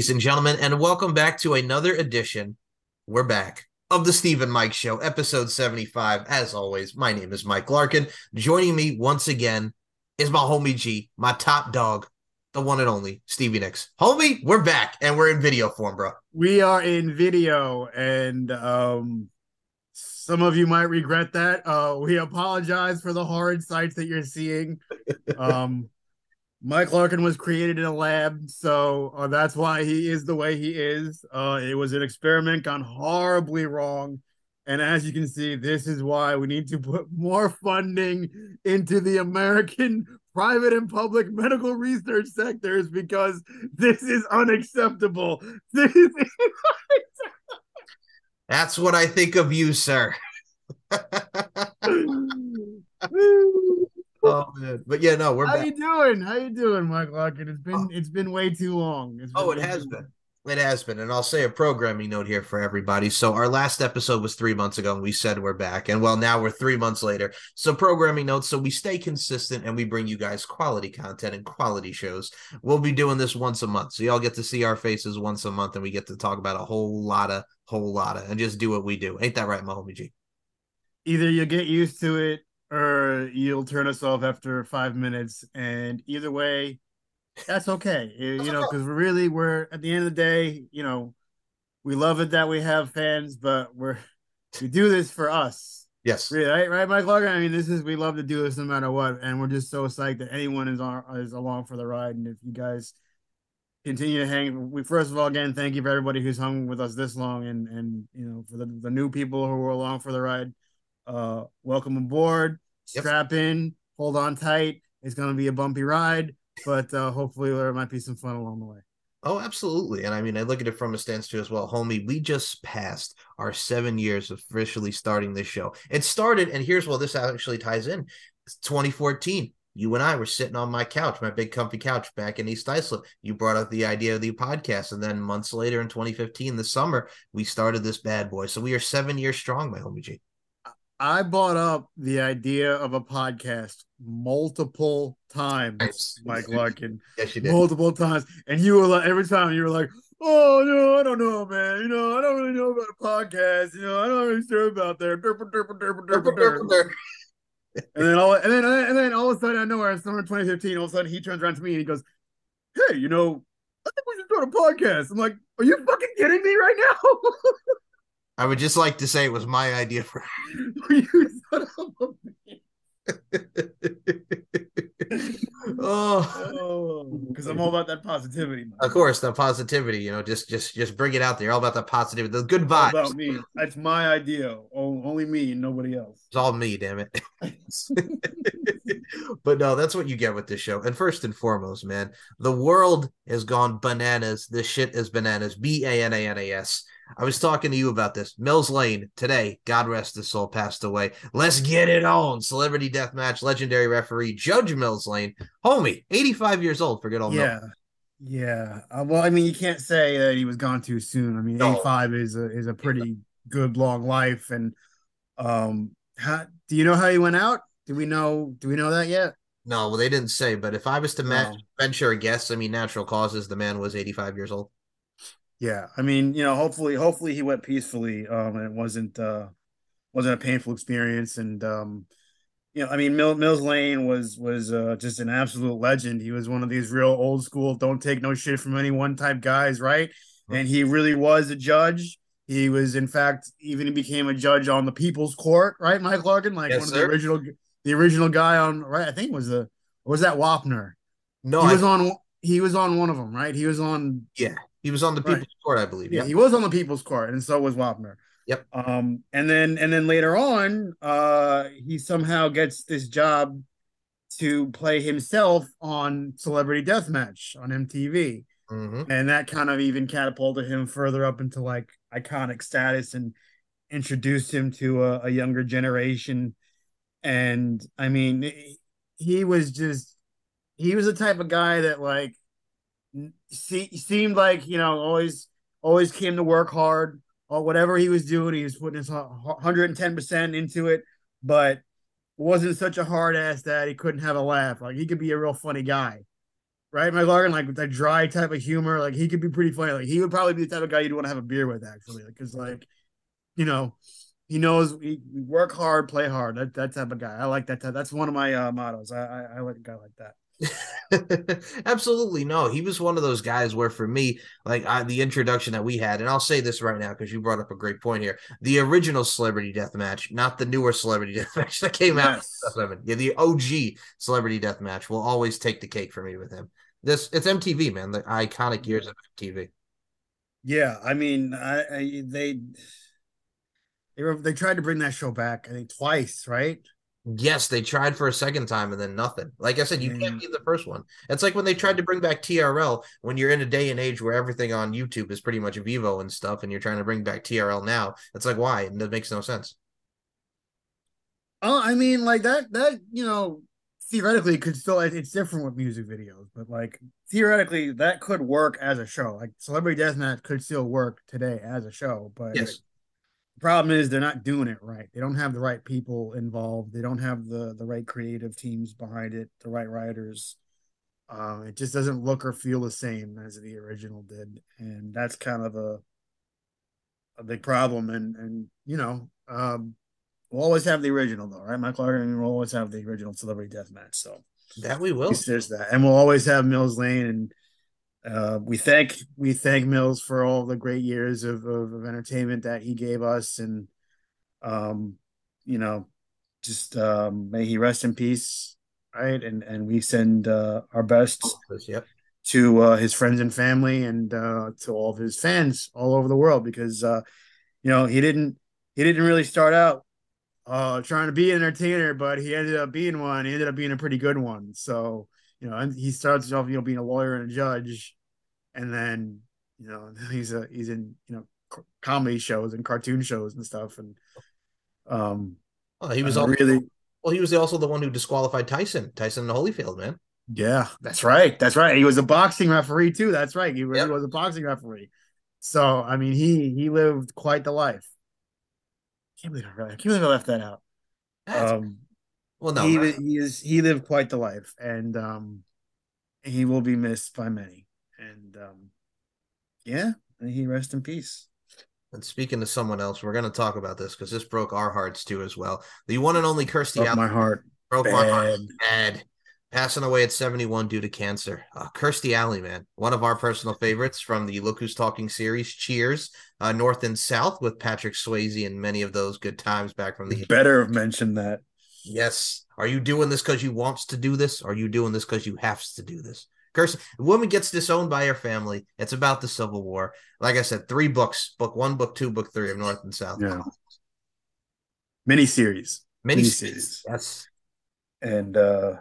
ladies and gentlemen, and welcome back to another edition. We're back of the Steve and Mike Show, episode 75. As always, my name is Mike Larkin. Joining me once again is my homie G, my top dog, the one and only Stevie Nicks. Homie, we're back and we're in video form, bro. We are in video, and um, some of you might regret that. Uh, we apologize for the horrid sights that you're seeing. Um, Mike Larkin was created in a lab, so uh, that's why he is the way he is. Uh, it was an experiment gone horribly wrong. And as you can see, this is why we need to put more funding into the American private and public medical research sectors because this is unacceptable. This is That's what I think of you, sir. oh man, but yeah, no, we're. Back. How back. you doing? How you doing, Mike Larkin? It's been Oh. it's been way too long. It's Oh, it has been. It has been. And I'll say a programming note here for everybody. So, our last episode was three months ago, and we said we're back. And well, now we're three months later. So, programming notes. So, we stay consistent and we bring you guys quality content and quality shows. We'll be doing this once a month. So, y'all get to see our faces once a month, and we get to talk about a whole lot of, whole lot of, and just do what we do. Ain't that right, my homie G? Either you get used to it or you'll turn us off after five minutes. And either way, that's okay. You That's you know, because we're really we're at the end of the day, you know, we love it that we have fans, but we're we do this for us. Yes. Really, right, right, Mike Larkin? I mean, this is we love to do this no matter what, and we're just so psyched that anyone is on is along for the ride. And if you guys continue to hang, we first of all again thank you for everybody who's hung with us this long, and and you know for the, the new people who are along for the ride, uh, welcome aboard. Yep. Strap in, hold on tight. It's gonna be a bumpy ride, but uh, hopefully there might be some fun along the way. Oh, absolutely. And I mean, I look at it from a stance too as well. Homie, we just passed our seven years of officially starting this show. It started, and here's where this actually ties in. It's 2014. You and I were sitting on my couch, my big comfy couch back in East Islip. You brought up the idea of the podcast. And then months later in 2015, the summer, we started this bad boy. So we are seven years strong, my homie G. I brought up the idea of a podcast multiple times. Mike Larkin. Yes, you did. multiple times, and you were like, every time you were like, "Oh no, I don't know, man. You know, I don't really know about a podcast. You know, I don't really sure about that." Derp, derp, derp, derp, derp. And then all, and then, and then all of a sudden, I know, in summer 2015, all of a sudden, he turns around to me and he goes, "Hey, you know, I think we should start a podcast." I'm like, "Are you fucking kidding me right now?" I would just like to say it was my idea for. you son of oh. oh because I'm all about that positivity. man. Of course, the positivity, you know, just just just bring it out there. All about the positivity, the good vibes. about me. That's my idea. Oh, only me and nobody else. It's all me, damn it. but no, that's what you get with this show. And first and foremost, man, the world has gone bananas. This shit is bananas. B A N A N A S. I was talking to you about this. Mills Lane today, God rest his soul, passed away. Let's get it on. Celebrity death match, legendary referee, Judge Mills Lane. Homie, 85 years old. Forget old yeah, yeah. Uh, well, I mean, you can't say that he was gone too soon. I mean, No. 85 is a is a pretty good long life. And um, how do you know how he went out? Do we know? Do we know that yet? No, well, they didn't say, but if I was to No. venture a guess, I mean, natural causes, the man was 85 years old. Yeah, I mean, you know, hopefully, hopefully he went peacefully. Um, and it wasn't uh wasn't a painful experience. And um, you know, I mean, Mill, Mills Lane was was uh just an absolute legend. He was one of these real old school, don't take no shit from anyone type guys, right? And he really was a judge. He was, in fact, even he became a judge on the People's Court, right, Mike Larkin, like Yes, one of sir. the original, the original guy on, right? I think it was the was that Wapner. No, he I- was on. He was on one of them, right? He was on yeah, he was on the Right. People's Court, I believe. yeah, Yeah. he was on the People's Court, and so was Wapner. Yep. Um, and then and then later on, uh, he somehow gets this job to play himself on Celebrity Deathmatch on MTV, Mhm. and that kind of even catapulted him further up into like iconic status and introduced him to a, a younger generation. And I mean, he was just he was the type of guy that like see, seemed like you know always always came to work hard or whatever he was doing he was putting his 110% into it but wasn't such a hard ass that he couldn't have a laugh like he could be a real funny guy right? McLovin, like with that dry type of humor, like he could be pretty funny. Like he would probably be the type of guy you'd want to have a beer with, actually, because like, you know, he knows we, we, work hard, play hard. That that type of guy. I like that. Type. That's one of my uh, mottos. I, I, I like a guy like that. Absolutely no. He was one of those guys where, for me, like I, the introduction that we had, and I'll say this right now because you brought up a great point here. The original Celebrity Death Match, not the newer Celebrity Death Match that came yes. out. Yeah, the OG Celebrity Death Match will always take the cake for me with him. This it's MTV, man. The iconic years of MTV. Yeah, I mean, I, I they they were they tried to bring that show back. I think twice, right? Yes, they tried for a second time and then nothing. Like I said, you mm. can't be the first one. It's like when they tried to bring back TRL when you're in a day and age where everything on YouTube is pretty much Vevo and stuff, and you're trying to bring back TRL now. It's like why? And That makes no sense. Oh, I mean, like that. That you know, theoretically could still. It's different with music videos, but like theoretically, that could work as a show. Like Celebrity Deathmatch could still work today as a show, but yes problem is they're not doing it right. They don't have the right people involved. They don't have the the right creative teams behind it, the right writers. Um, it just doesn't look or feel the same as the original did, and that's kind of a a big problem. And and you know, um, we'll always have the original though, right? Mike Larkin, and we'll always have the original Celebrity Death Match. So that we will. There's that, and we'll always have Mills Lane and uh, we thank we thank Mills for all the great years of, of, of entertainment that he gave us, and um, you know, just um, may he rest in peace, right? And and we send uh, our best yep. to uh, his friends and family, and uh, to all of his fans all over the world, because uh, you know he didn't he didn't really start out uh, trying to be an entertainer, but he ended up being one. He ended up being a pretty good one. So you know, and he starts off, you know, being a lawyer and a judge, and then you know he's a he's in you know comedy shows and cartoon shows and stuff, and um, well, he was also, really well. He was also the one who disqualified Tyson, Tyson Holyfield, man. Yeah, that's right. That's right. He was a boxing referee too. That's right. He really yep. was a boxing referee. So I mean, he he lived quite the life. I can't believe I, really, I can't believe I left that out. That's, um, well, no, he, he is he lived quite the life, and um, he will be missed by many. And um, yeah, he rest in peace. And speaking to someone else, we're going to talk about this because this broke our hearts too as well. The one and only Kirstie broke my heart broke bad. my heart bad. Passing away at 71 due to cancer. Uh, Kirstie Alley, man, one of our personal favorites from the Look Who's Talking series. Cheers, uh, North and South with Patrick Swayze and many of those good times back from the. Better have mentioned that. Yes. Are you doing this because you wants to do this? Or are you doing this because you have to do this? Curse the woman gets disowned by her family. It's about the Civil War. Like I said, three books: book one, book two, book three of North and South. Yeah. Mini series. Mini series. Yes. And uh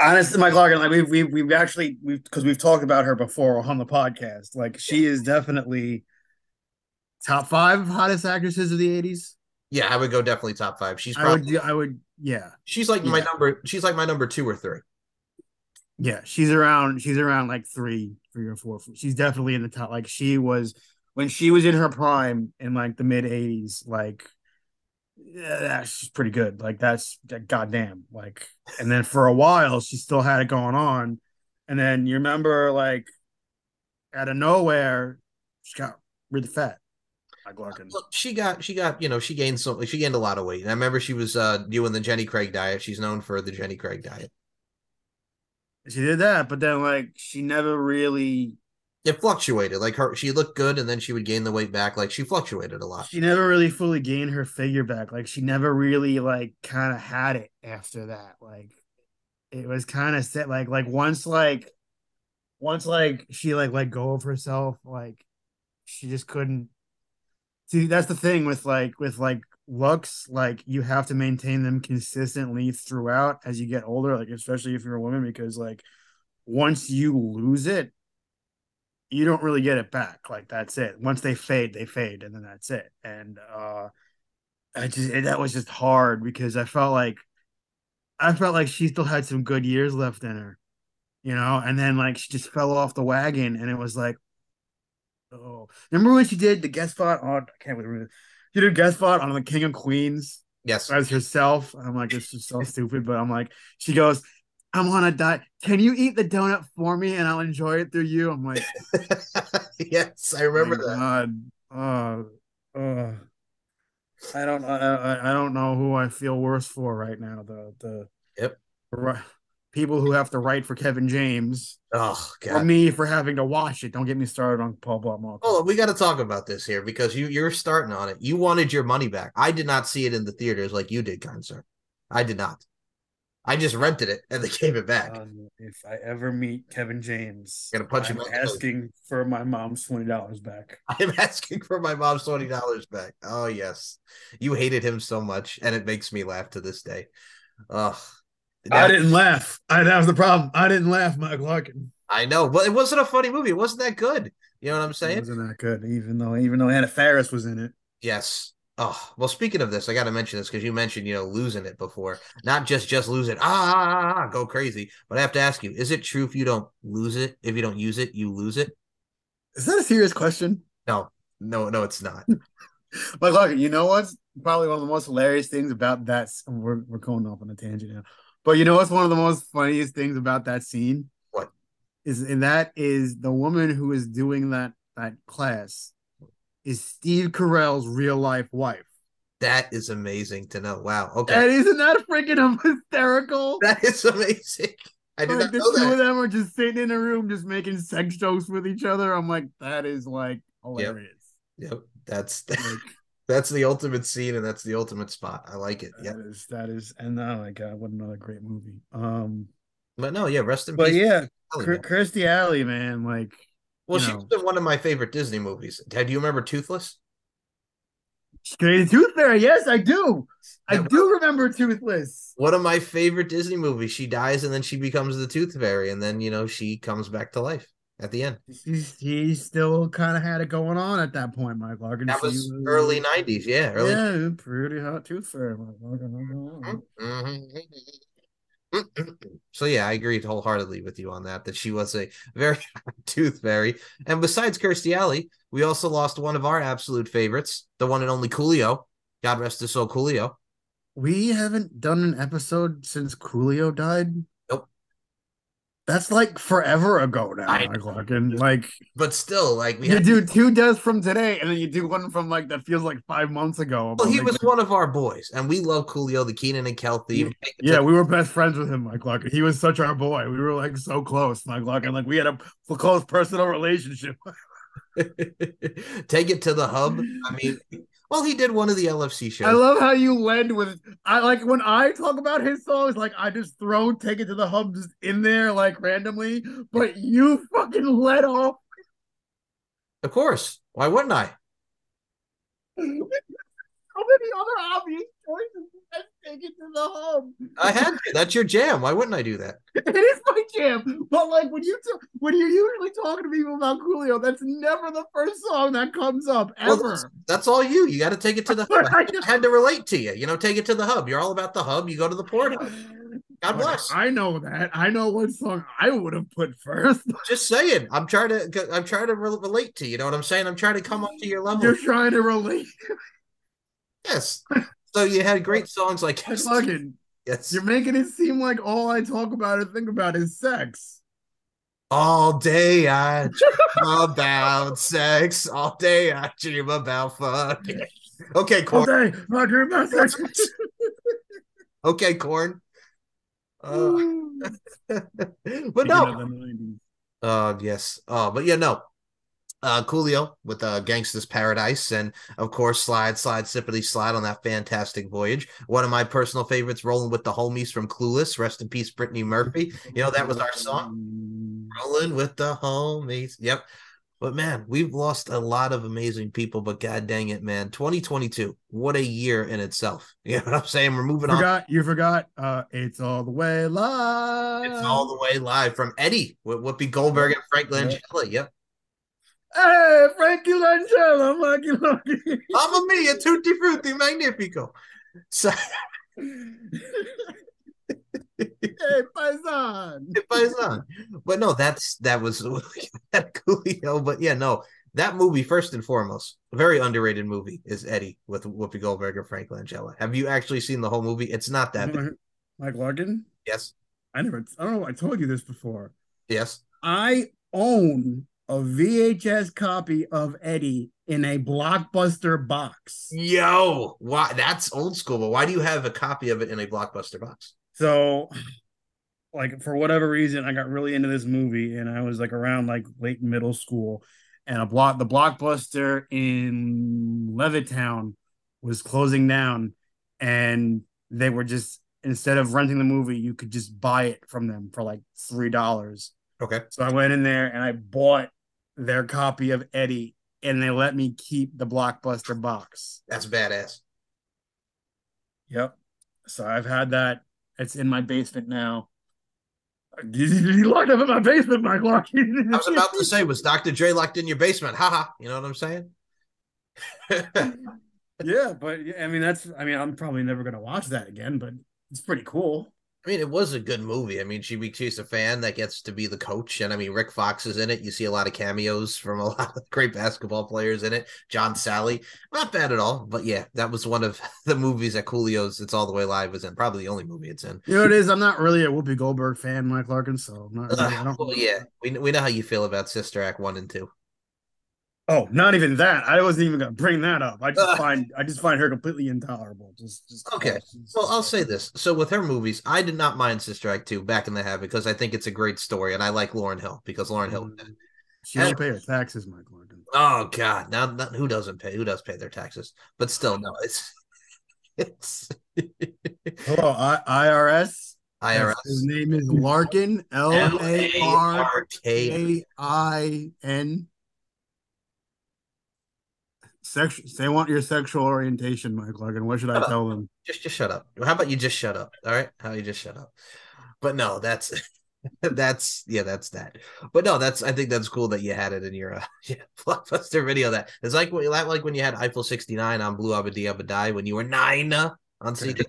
honestly, Mike Larkin, like we've we've we've actually we've because we've talked about her before on the podcast. Like she is definitely top five hottest actresses of the eighties. Yeah, I would go definitely top five. She's probably I would, I would yeah. She's like yeah. my number. She's like my number two or three. Yeah, she's around. She's around like three, three or four. She's definitely in the top. Like she was when she was in her prime in like the mid '80s. Like, yeah, that's pretty good. Like that's goddamn. Like, and then for a while she still had it going on, and then you remember like out of nowhere she got really fat. She got she got you know she gained some she gained a lot of weight. And I remember she was uh doing the Jenny Craig diet. She's known for the Jenny Craig diet. She did that, but then like she never really it fluctuated. Like her she looked good and then she would gain the weight back. Like she fluctuated a lot. She never really fully gained her figure back. Like she never really like kind of had it after that. Like it was kind of set like like once like once like she like let go of herself, like she just couldn't see that's the thing with like with like looks like you have to maintain them consistently throughout as you get older like especially if you're a woman because like once you lose it you don't really get it back. Like that's it. Once they fade they fade and then that's it. And uh i just that was just hard because i felt like i felt like she still had some good years left in her you know? And then like she just fell off the wagon and it was like oh remember when she did the guest spot on i can't remember she did guest spot on the King of Queens. Yes. As herself. I'm like, it's just so stupid. But I'm like, she goes, I'm on a diet. Can you eat the donut for me and I'll enjoy it through you? I'm like, yes, I remember that. God. Uh, uh, I don't, I, I don't know who I feel worse for right now. The, the, yep, people who have to write for Kevin James. Oh, God. Or me for having to watch it. Don't get me started on Paul Blart Oh, we got to talk about this here because you you're starting on it. You wanted your money back. I did not see it in the theaters like you did, kind sir. I did not. I just rented it and they gave it back. Um, if I ever meet Kevin James, I'm gonna punch I'm him. Asking for my mom's twenty dollars back. I'm asking for my mom's twenty dollars back. Oh yes, you hated him so much, and it makes me laugh to this day. Ugh. I didn't laugh. I, that was the problem. I didn't laugh, Mike Larkin. I know, but it wasn't a funny movie. It wasn't that good. You know what I'm saying? It wasn't that good, even though even though Anna Faris was in it. Yes. Oh well. Speaking of this, I got to mention this because you mentioned you know losing it before, not just just lose it, ah, ah, ah, ah, go crazy. But I have to ask you: Is it true if you don't lose it, if you don't use it, you lose it? Is that a serious question? No, no, no, it's not. But look, you know what's probably one of the most hilarious things about that? We're we're going off on a tangent now. But you know what's one of the most funniest things about that scene? What is and that is the woman who is doing that that class is Steve Carell's real life wife. That is amazing to know. Wow. Okay. And isn't that freaking hysterical? That is amazing. I did like not know the that. two of them are just sitting in a room, just making sex jokes with each other. I'm like, that is like hilarious. Yep. yep. That's like, that's the ultimate scene and that's the ultimate spot. I like it. Yeah, that is that is, and oh my god, what another great movie. Um, but no, yeah, rest in peace. but peace. yeah, Alley, Kirstie Alley, man, like, well, she's been one of my favorite Disney movies. Ted, Do you remember Toothless? Straight Tooth Fairy, yes, I do. I do remember Toothless. One of my favorite Disney movies. She dies and then she becomes the Tooth Fairy, and then you know she comes back to life at the end. He still kind of had it going on at that point, Mike Larkin. That was, was early '90s, yeah, early. Yeah, pretty hot tooth fairy, Mike Larkin. Mm-hmm. So yeah, I agree wholeheartedly with you on that. That she was a very tooth fairy, and besides Kirstie Alley, we also lost one of our absolute favorites, the one and only Coolio. God rest his soul, Coolio. We haven't done an episode since Coolio died that's like forever ago now. I like, like, but still, like we you do two deaths from today, and then you do one from like that feels like five months ago. Well, he was one of our boys, and we love Coolio, the Keenan and Kel theme. Yeah, yeah we were best friends with him, Mike Larkin. He was such our boy. We were like so close, Mike Larkin. Like we had a close personal relationship. Take it to the hub. I mean, well, he did one of the LFC shows. I love how you lend with I like when I talk about his songs, like I just throw "Take It to the Hub" just in there like randomly, but you fucking let off. Of course, why wouldn't I? so many other obvious choices take it to the home. I had to. That's your jam. Why wouldn't I do that? it is my jam. But like when you t- when you're usually talking to people about Coolio, that's never the first song that comes up ever. Well, that's, that's, all you. You got to take it to the hub. I, I had to relate to you. You know, take it to the hub. You're all about the hub. You go to the port. God bless. I know that. I know what song I would have put first. Just saying. I'm trying to. I'm trying to relate to you. You know what I'm saying? I'm trying to come up to your level. You're trying to relate. Yes. So you had great songs like fucking yes. You're making it seem like all I talk about and think about is sex. All day I dream about sex. All day I dream about fuck. Okay, Korn. All day I dream about sex. okay, Korn. Uh, but no. Uh, yes. Uh, but yeah, no uh, Coolio with uh, Gangsta's Paradise, and of course, Slide, Slide, Sippity Slide on that fantastic voyage. One of my personal favorites, Rolling with the Homies from Clueless. Rest in peace, Brittany Murphy. You know, that was our song. Rolling with the Homies. Yep. But man, we've lost a lot of amazing people, but god dang it, man. 2022, what a year in itself. You know what I'm saying? We're moving you forgot, on. You forgot uh it's all the way live. It's all the way live from Eddie with Whoopi Goldberg and Frank Langella. Yep. Hey, Frankie Langella, Mikey Lucky. Mamma mia, tutti frutti, magnifico. So, hey, paisan. Hey, paisan. But no, that's that was that Coolio. But yeah, no, that movie first and foremost, a very underrated movie is Eddie with Whoopi Goldberg and Frank Langella. Have you actually seen the whole movie? It's not that. Mike Larkin. Yes. I never. I don't know. I told you this before. Yes. I own a VHS copy of Eddie in a blockbuster box. Yo, why? That's old school. But why do you have a copy of it in a blockbuster box? So, like for whatever reason, I got really into this movie, and I was like around like late middle school, and a block the blockbuster in Levittown was closing down, and they were just instead of renting the movie, you could just buy it from them for like three dollars. Okay. So I went in there and I bought their copy of Eddie, and they let me keep the blockbuster box. That's badass. Yep. So I've had that. It's in my basement now. You locked up in my basement, Mike Lockheed. I was about to say, was Dr. Dre locked in your basement? Haha. You know what I'm saying? yeah, but I mean that's I mean I'm probably never gonna watch that again, but it's pretty cool. I mean, it was a good movie. I mean, she she's a fan that gets to be the coach, and I mean, Rick Fox is in it. You see a lot of cameos from a lot of great basketball players in it. John Salley, not bad at all. But yeah, that was one of the movies that Coolio's "It's All the Way Live" was in. Probably the only movie it's in. You know, it is. I'm not really a Whoopi Goldberg fan, Mike Larkin. So I'm not. Really, I don't, well, yeah, we we know how you feel about Sister Act one and two. Oh, not even that. I wasn't even gonna bring that up. I just Ugh. find I just find her completely intolerable. Just, just Okay. she's- Well, I'll say this. So with her movies, I did not mind Sister Act 2 back in the habit because I think it's a great story and I like Lauryn Hill because Lauryn Hill. Mm, She don't pay her taxes, Mike Larkin. Oh God, now, who doesn't pay? Who does pay their taxes? But still, no, it's it's Hello, I- IRS. IRS. His name is Larkin. L A R L-A-R-K. A I N. Sexual. They want your sexual orientation, Mike Larkin. What should I tell them? Just just shut up. How about you just shut up? All right. How you just shut up? But no, that's that's yeah, that's that. But no, that's I think that's cool that you had it in your uh, yeah, blockbuster video. That it's like when like when you had Eiffel 69 on Blue Abadi Abadai when you were nine uh, on CD.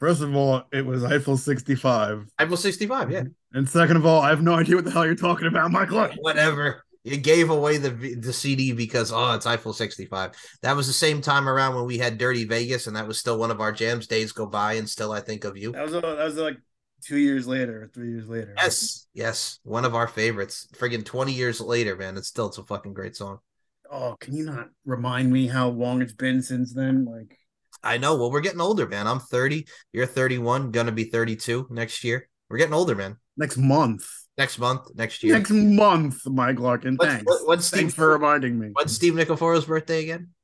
First of all, it was Eiffel 65. Eiffel 65, yeah. And second of all, I have no idea what the hell you're talking about, Mike Larkin. Whatever. You gave away the the CD because oh, it's Eiffel 65. That was the same time around when we had Dirty Vegas, and that was still one of our jams. Days go by, and still I think of you. That was that was like two years later, or three years later. Yes, yes, one of our favorites. Friggin' 20 years later, man, it's still it's a fucking great song. Oh, can you not remind me how long it's been since then? Like, I know. Well, we're getting older, man. I'm 30. You're 31. Gonna be 32 next year. We're getting older, man. next month. Next month, next year. Next month, Mike Larkin. What's- Thanks. what- what's Thanks Steve- for reminding me. When's Steve Nicoforo's birthday again?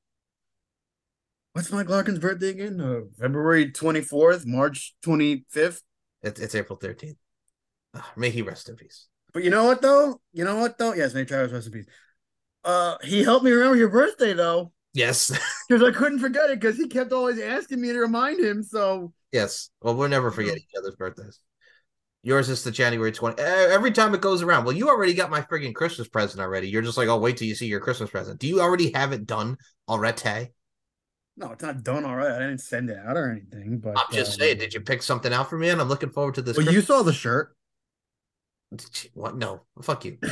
What's Mike Larkin's birthday again? Uh, February 24th, March 25th. It's, it's April 13th. Ah, may he rest in peace. But you know what though? You know what though? Yes, may Travis rest in peace. Uh, he helped me remember your birthday though, Yes, because I couldn't forget it because he kept always asking me to remind him. So yes. Well, we'll never forget each other's birthdays. Yours is the January 20. eh, Every time it goes around. Well, you already got my friggin' Christmas present already. You're just like, oh, wait till you see your Christmas present. Do you already have it done already? no, it's not done all right. I didn't send it out or anything. But I'm just um, saying, did you pick something out for me? And I'm looking forward to this. Well, you saw the shirt. What? No, fuck you.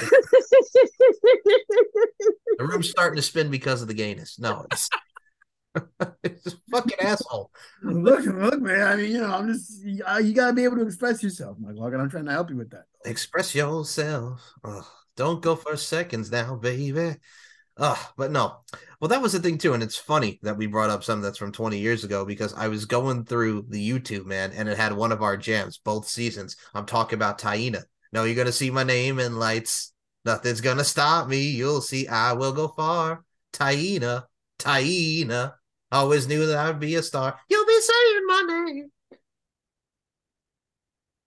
The room's starting to spin because of the gayness. No, it's, it's a fucking asshole. look, look, man. I mean, you know, I'm just you, you gotta be able to express yourself, Mike Larkin. I'm trying to help you with that. Express yourself. Ugh, don't go for seconds now, baby. Ugh, but no. Well, that was the thing too, and it's funny that we brought up something that's from 20 years ago because I was going through the YouTube, man, and it had one of our jams, both seasons. I'm talking about Taina. No, you're gonna see my name in lights. Nothing's gonna stop me. You'll see I will go far. Taina, Taina. Always knew that I'd be a star. You'll be saying my name.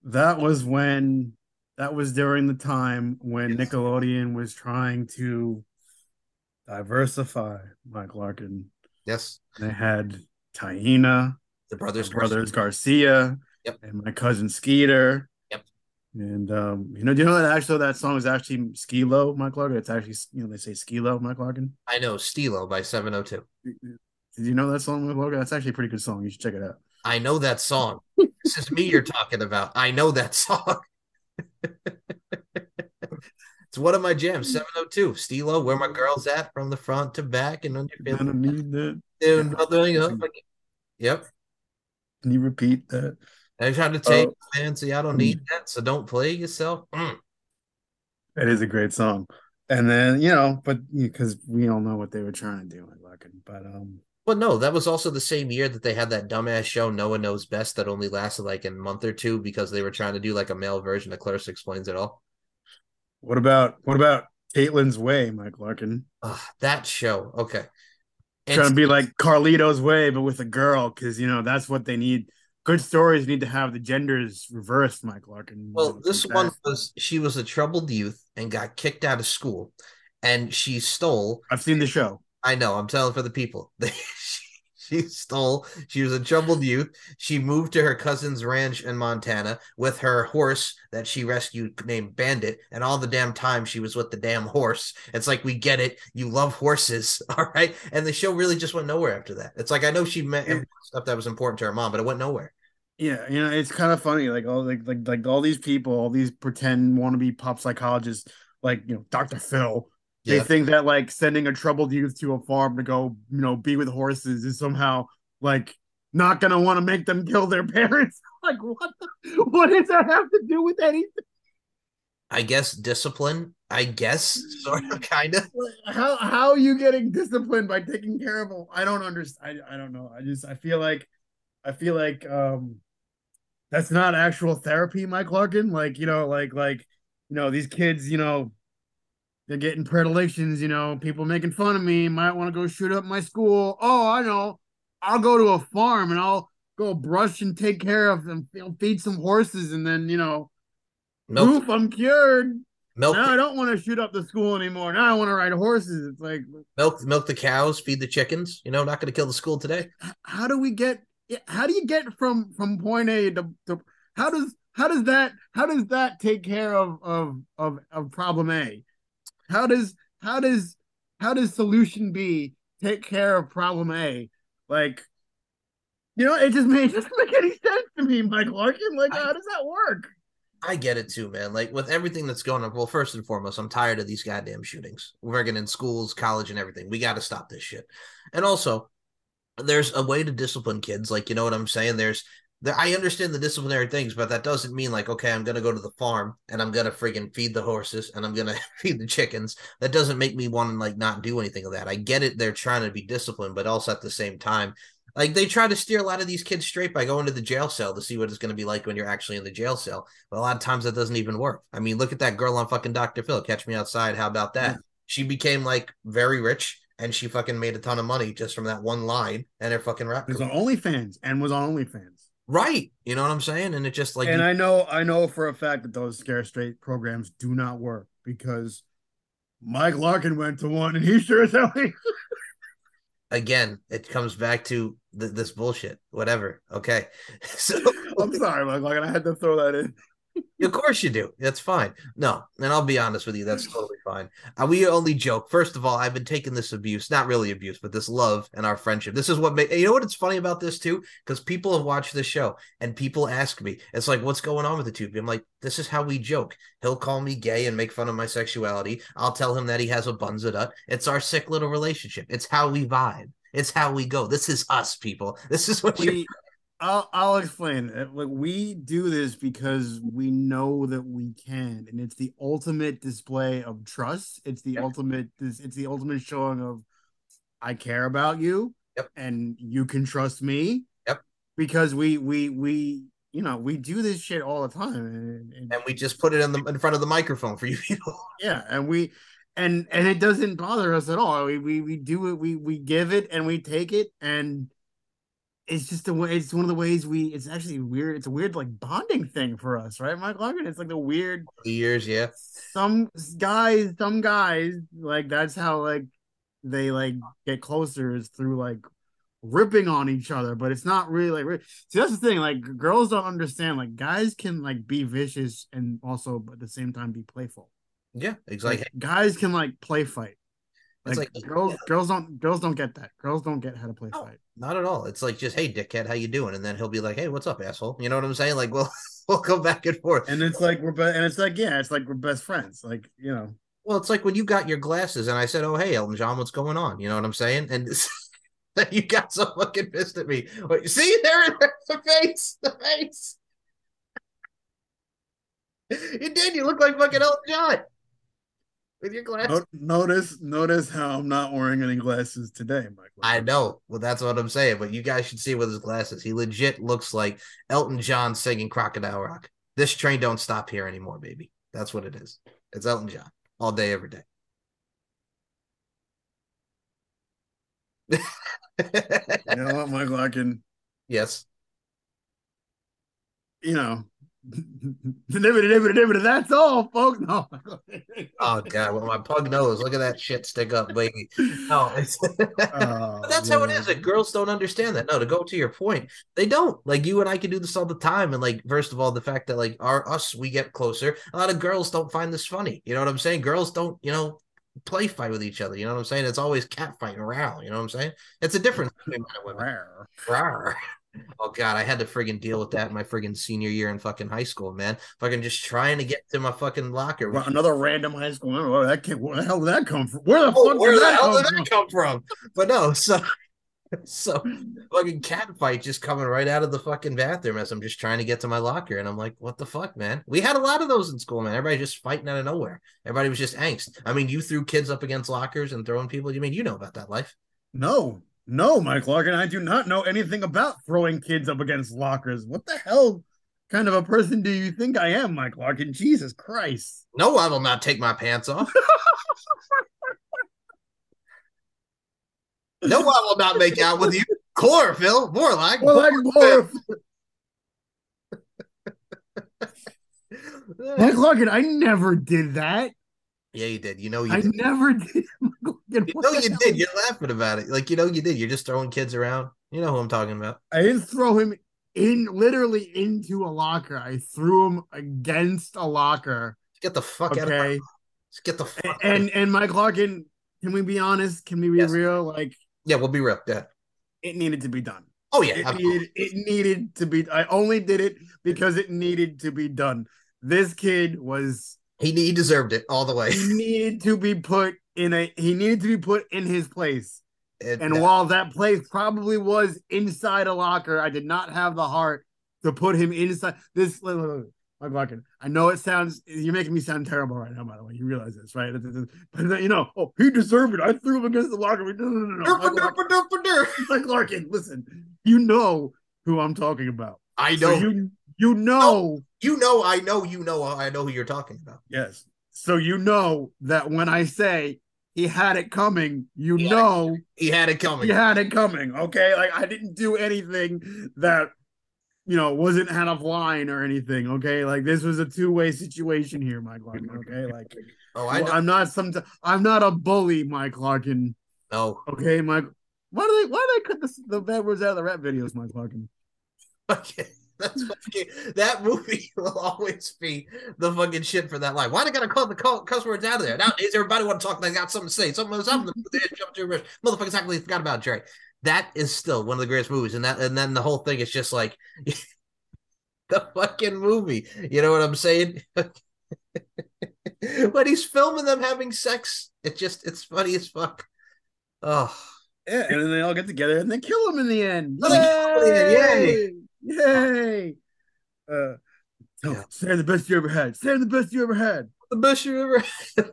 That was when that was during the time when. Nickelodeon was trying to diversify Mike Larkin. Yes, They had Taina, the brothers. Brothers, Brothers Garcia, Yep. and my cousin Skeeter. Yep. And um, you know, do you know that actually that song is actually Skilo, Mike Larkin? It's actually you know they say Skilo, Mike Larkin. I know Steelo by 702. Did you know that song, Mike Larkin? That's actually a pretty good song. You should check it out. I know that song. this is me you're talking about. I know that song. it's one of my jams. 702. Steelo, where my girl's at from the front to back and under I don't need that. nothing. Yep. Can you repeat that? They're trying to take oh. fancy. I don't need that, so don't play yourself. Mm. It is a great song. And then, you know, but because we all know what they were trying to do, in Logan, but um but no, that was also the same year that they had that dumbass show Noah Knows Best that only lasted like a month or two because they were trying to do like a male version of Clarissa Explains It All. What about what about Caitlin's Way, Mike Larkin? Uh, that show, okay. It's, trying to be like Carlito's Way, but with a girl, because you know that's what they need. Good stories need to have the genders reversed, Mike Larkin. Well, this one was she was a troubled youth and got kicked out of school, and she stole. I've seen the show. I know. I'm telling for the people. she stole. She was a troubled youth. She moved to her cousin's ranch in Montana with her horse that she rescued named Bandit. And all the damn time she was with the damn horse. It's like we get it. You love horses, all right. And the show really just went nowhere after that. It's like I know she met stuff that was important to her mom, but it went nowhere. Yeah, you know, it's kind of funny. Like all like like like all these people, all these pretend wannabe pop psychologists, like you know, Dr. Phil they yeah. think that like sending a troubled youth to a farm to go, you know, be with horses is somehow like not gonna want to make them kill their parents. like what? The, what does that have to do with anything? I guess discipline. I guess sort of, kind of. How how are you getting disciplined by taking care of them? I don't understand. I, I don't know. I just I feel like I feel like um that's not actual therapy, Mike Larkin. Like you know, like like you know these kids, you know, they're getting predilections, you know, people making fun of me, might want to go shoot up my school. Oh, I know. I'll go to a farm and I'll go brush and take care of them, feed some horses, and then, you know, milk. Oof, I'm cured. Milk. Now I don't want to shoot up the school anymore. Now I want to ride horses. It's like milk, milk the cows, feed the chickens. You know, not going to kill the school today. How do we get? How do you get from from point A to, to how does how does that how does that take care of of of, of problem A? How does how does how does solution B take care of problem A? Like, you know, it just made it doesn't make any sense to me, Mike Larkin. Like, I, how does that work? I get it too, man. Like with everything that's going on. Well, first and foremost, I'm tired of these goddamn shootings. Working in schools, college, and everything. We got to stop this shit. And also, there's a way to discipline kids. Like, you know what I'm saying? There's I understand the disciplinary things, but that doesn't mean like, okay, I'm gonna go to the farm and I'm gonna freaking feed the horses and I'm gonna feed the chickens. That doesn't make me want to like not do anything of that. I get it; they're trying to be disciplined, but also at the same time, like they try to steer a lot of these kids straight by going to the jail cell to see what it's going to be like when you're actually in the jail cell. But a lot of times that doesn't even work. I mean, look at that girl on fucking Dr. Phil. Catch me outside. How about that? Mm. She became like very rich and she fucking made a ton of money just from that one line and her fucking rap. Was on OnlyFans and was on OnlyFans. Right. You know what I'm saying? And it just like And you... I know I know for a fact that those scare straight programs do not work because Mike Larkin went to one and he sure as hell Again, it comes back to the, this bullshit. Whatever. Okay. So I'm sorry, Mike Larkin. I had to throw that in of course you do. That's fine. No, and I'll be honest with you, that's totally fine. Uh, we only joke. First of all, I've been taking this abuse, not really abuse, but this love and our friendship. This is what made, you know what it's funny about this too? Because people have watched this show and people ask me, it's like, what's going on with the two? of you? I'm like, this is how we joke. He'll call me gay and make fun of my sexuality. I'll tell him that he has a bunzadut. It's our sick little relationship. It's how we vibe. It's how we go. This is us, people. This is what we I'll I'll explain. Uh, like we do this because we know that we can, and it's the ultimate display of trust. It's the yep. ultimate. It's the ultimate showing of I care about you, yep. and you can trust me. Yep. Because we we we you know we do this shit all the time, and, and, and we just put it in the in front of the microphone for you people. Yeah, and we and and it doesn't bother us at all. We we we do it. We we give it and we take it and it's just the way it's one of the ways we it's actually weird it's a weird like bonding thing for us right mike logan? It's like the weird years yeah. Some guys some guys like that's how like they like get closer is through like ripping on each other but it's not really like see that's the thing like girls don't understand like guys can like be vicious and also at the same time be playful. Yeah exactly like, guys can like play fight like, like, girls, yeah. girls don't girls don't get that. Girls don't get how to play no, fight. Not at all. It's like just hey, dickhead, how you doing? And then he'll be like, hey, what's up, asshole? You know what I'm saying? Like, we'll we'll go back and forth. And it's like we're be- and it's like yeah, it's like we're best friends. Like you know. Well, it's like when you got your glasses, and I said, "Oh, hey, Elton John, what's going on?" You know what I'm saying? And you got so fucking pissed at me. Wait, see there, the face, the face. You did. You look like fucking Elton John with your glasses. Notice, notice how I'm not wearing any glasses today, Mike. I know. Well, that's what I'm saying. But you guys should see with his glasses. He legit looks like Elton John singing Crocodile Rock. This train don't stop here anymore, baby. That's what it is. It's Elton John all day, every day. you know what, Michael? I can. Yes. You know, that's all, folks. No. oh god, well, my pug nose. Look at that shit stick up, baby. No, it's oh, that's how it is. That girls don't understand that. No, to go to your point, they don't. Like you and I can do this all the time. And like, first of all, the fact that like our us we get closer. A lot of girls don't find this funny. You know what I'm saying? Girls don't, you know, play fight with each other. You know what I'm saying? It's always cat fighting around. You know what I'm saying? It's a difference between men and women. Rawr. Oh god, I had to friggin' deal with that in my friggin' senior year in fucking high school, man. Fucking just trying to get to my fucking locker. Well, another random high school. Oh, that kid, where the hell did that come from? Where the oh, fuck where did the that, hell come, did from? that come from? But no, so so fucking cat fight just coming right out of the fucking bathroom as I'm just trying to get to my locker. And I'm like, what the fuck, man? We had a lot of those in school, man. Everybody just fighting out of nowhere. Everybody was just angst. I mean, you threw kids up against lockers and throwing people. You mean you know about that life? No, no, Mike Larkin. I do not know anything about throwing kids up against lockers. What the hell kind of a person do you think I am, Mike Larkin? Jesus Christ. No, I will not take my pants off. no, I will not make out with you. Chlorophyll, more like more like chlorophyll. Mike Larkin, I never did that. Yeah, you did. You know you I did. never did. you know you did. You're laughing about it. Like you know you did. You're just throwing kids around. You know who I'm talking about. I didn't throw him in literally into a locker. I threw him against a locker. Get the fuck okay. out of here. Get the fuck and and Mike Larkin, can we be honest? Can we be yes. real? Like Yeah, we'll be real. Yeah. It needed to be done. Oh yeah. It needed, it needed to be I only did it because it needed to be done. This kid was he he deserved it all the way. He needed to be put in a he needed to be put in his place. It, and that, while that place probably was inside a locker, I did not have the heart to put him inside this. Mike I know it sounds you're making me sound terrible right now. By the way, you realize this, right? But you know, oh, he deserved it. I threw him against the locker. No, no, no, no. Mike Larkin, Mike Larkin, listen, you know who I'm talking about. I know. So you you know, oh, you know, I know, you know, I know who you're talking about. Yes. So you know that when I say he had it coming, you he know had he had it coming. He had it coming. Okay. Like I didn't do anything that you know wasn't out of line or anything. Okay. Like this was a two-way situation here, Mike Larkin. Okay. Like oh, I am not some I'm not a bully, Mike Larkin. No. Okay, Mike. Why do they why do they cut the, the bad words out of the rap videos, Mike Larkin? Okay. That's fucking that movie will always be the fucking shit for that line. Why they gotta call the call, cuss words out of there? Nowadays, everybody want to talk. They got something to say. Something, was something. Motherfuckers actually forgot about Jerry. That is still one of the greatest movies, and that and then the whole thing is just like the fucking movie. You know what I'm saying? when he's filming them having sex, it just it's funny as fuck. Oh. Yeah, and then they all get together and they kill him in the end. Yay! Yay! Yay! Uh, yeah. Sam, the best you ever had. Sam, the best you ever had. The best you ever had.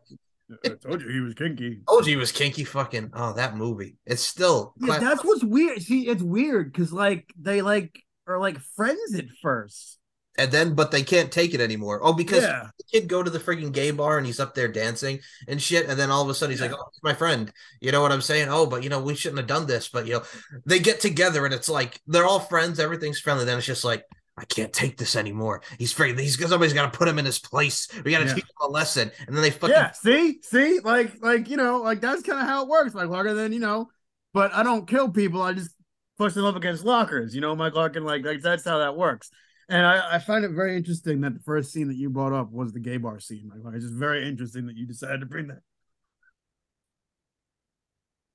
I told you he was kinky. Told you he was kinky. Fucking oh, that movie. It's still. Yeah, that's what's weird. See, it's weird because like they like are like friends at first and then but they can't take it anymore. Oh, because yeah. the kid go to the freaking gay bar and he's up there dancing and shit, and then all of a sudden he's yeah. like, "Oh, it's my friend." You know what I'm saying? Oh, but you know we shouldn't have done this. But you know they get together and it's like they're all friends, everything's friendly. Then it's just like. I can't take this anymore. He's afraid he's somebody's got to put him in his place. We got to yeah. teach him a lesson, and then they fucking yeah. See, see, like, like you know, like that's kind of how it works. Like longer than you know, but I don't kill people. I just push them up against lockers. You know, Mike Larkin, like, like that's how that works. And I, I, find it very interesting that the first scene that you brought up was the gay bar scene. Like, it's just very interesting that you decided to bring that.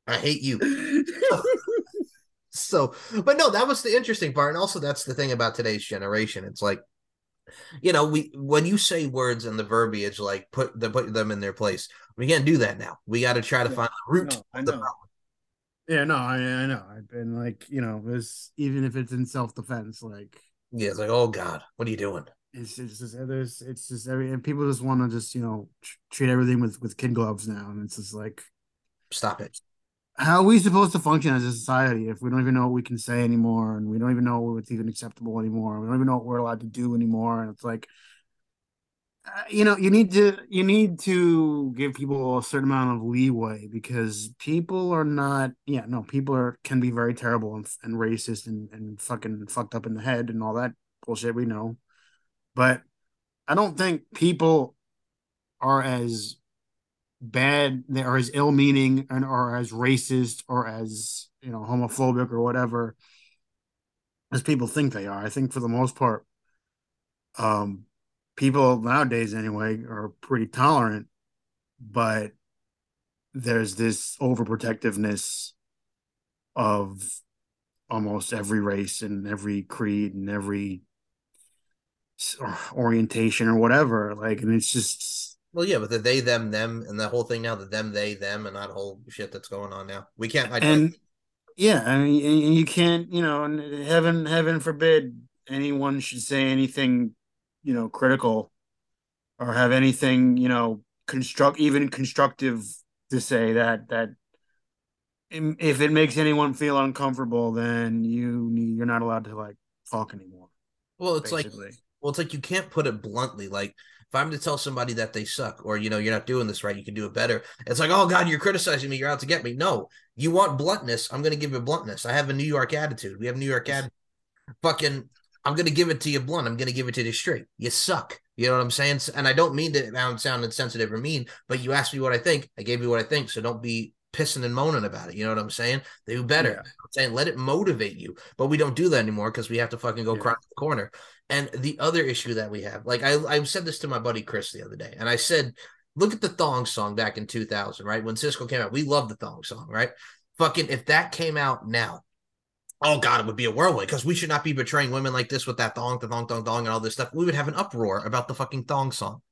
I hate you. so, but no, that was the interesting part, and also that's the thing about today's generation. It's like, you know, we when you say words and the verbiage, like put the put them in their place, we can't do that now. We got to try to find the root no, of the problem. Yeah, no, I, I know. I've been like, you know, this even if it's in self defense, like yeah, it's like, oh God, what are you doing? it's it's just there's it's just every and people just want to just you know tr- treat everything with with kid gloves now, and it's just like Stop it. how are we supposed to function as a society if we don't even know what we can say anymore, and we don't even know what's even acceptable anymore, we don't even know what we're allowed to do anymore, and it's like. Uh, You know, you need to you need to give people a certain amount of leeway because people are not. Yeah, no, people are can be very terrible and, and racist and and fucking fucked up in the head and all that bullshit. We know, but I don't think people are as bad they are as ill-meaning and or as racist or as you know homophobic or whatever as people think they are i think for the most part um people nowadays anyway are pretty tolerant but there's this overprotectiveness of almost every race and every creed and every uh, orientation or whatever like and it's just Well, yeah, but the they, them, them, and the whole thing now, the them, they, them, and that whole shit that's going on now. We can't. I, and yeah i mean and you can't you know and heaven heaven forbid anyone should say anything you know critical or have anything you know construct even constructive to say that that if it makes anyone feel uncomfortable then you you're not allowed to like talk anymore well, it's like Well, it's like you can't put it bluntly. Like if I'm to tell somebody that they suck, or you know, you're not doing this right, you can do it better. It's like, oh God, you're criticizing me. You're out to get me. No, you want bluntness. I'm going to give you bluntness. I have a New York attitude. We have New York attitude. Fucking, I'm going to give it to you blunt. I'm going to give it to you straight. You suck. You know what I'm saying? And I don't mean to sound insensitive or mean, but you asked me what I think. I gave you what I think. So don't be pissing and moaning about it. You know what I'm saying? They do better. Yeah. I'm saying let it motivate you, but we don't do that anymore because we have to fucking go Yeah. cry in the corner. And the other issue that we have, like I, I said this to my buddy Chris the other day, and I said, look at the thong song back in 2000, right? When Sisqó came out, we loved the thong song, right? Fucking, if that came out now, oh God, it would be a whirlwind because we should not be betraying women like this with that thong, the thong, thong, thong, and all this stuff. We would have an uproar about the fucking thong song.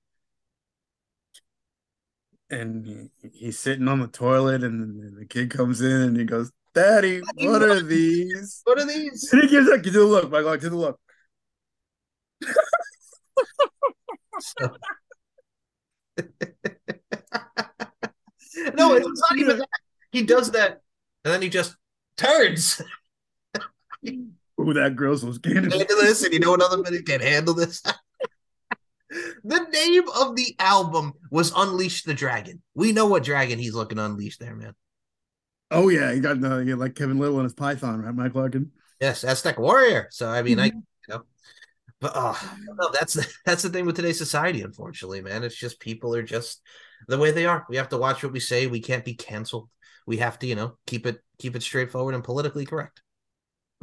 and he's sitting on the toilet and the kid comes in and he goes daddy what are these What are these? and he gives that kid the look my god to the look no, it's not even that. He does that, and then he just turns. Ooh, that girl's so skinny. handle and you know another minute can handle this. the name of the album was Unleash the Dragon. We know what dragon he's looking to unleash there, man. Oh yeah, he got uh, the yeah, like Kevin Little and his Python, right, Mike Larkin? Yes, Aztec Warrior. So I mean, I mm-hmm. you know, but uh, oh, no, that's the, that's the thing with today's society. Unfortunately, man, it's just people are just the way they are. We have to watch what we say. We can't be canceled. We have to, you know, keep it keep it straightforward and politically correct.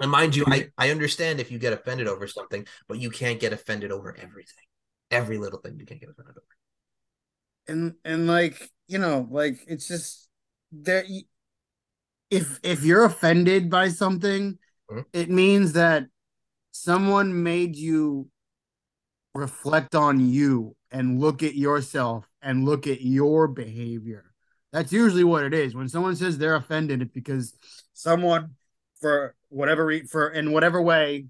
And mind you, I I understand if you get offended over something, but you can't get offended over everything. Every little thing you can't get offended over. and and like you know, like it's just there. If if you're offended by something, Mhm. it means that someone made you reflect on you and look at yourself and look at your behavior. That's usually what it is. When someone says they're offended, it's because someone, for whatever re- for in whatever way,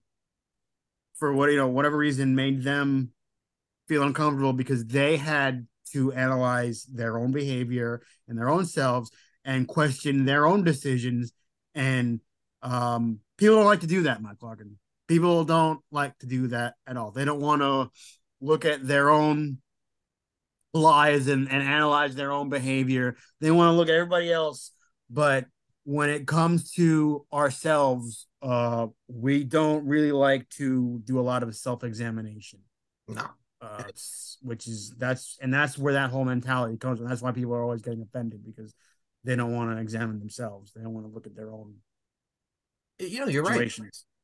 for what you know, whatever reason, made them feel uncomfortable because they had to analyze their own behavior and their own selves and question their own decisions. And um, people don't like to do that, Mike Larkin. People don't like to do that at all. They don't want to look at their own lies and, and analyze their own behavior. They want to look at everybody else. But when it comes to ourselves, uh, we don't really like to do a lot of self examination No. uh, which is that's and that's where that whole mentality comes from. That's why people are always getting offended because they don't want to examine themselves. They don't want to look at their own You know, you're right.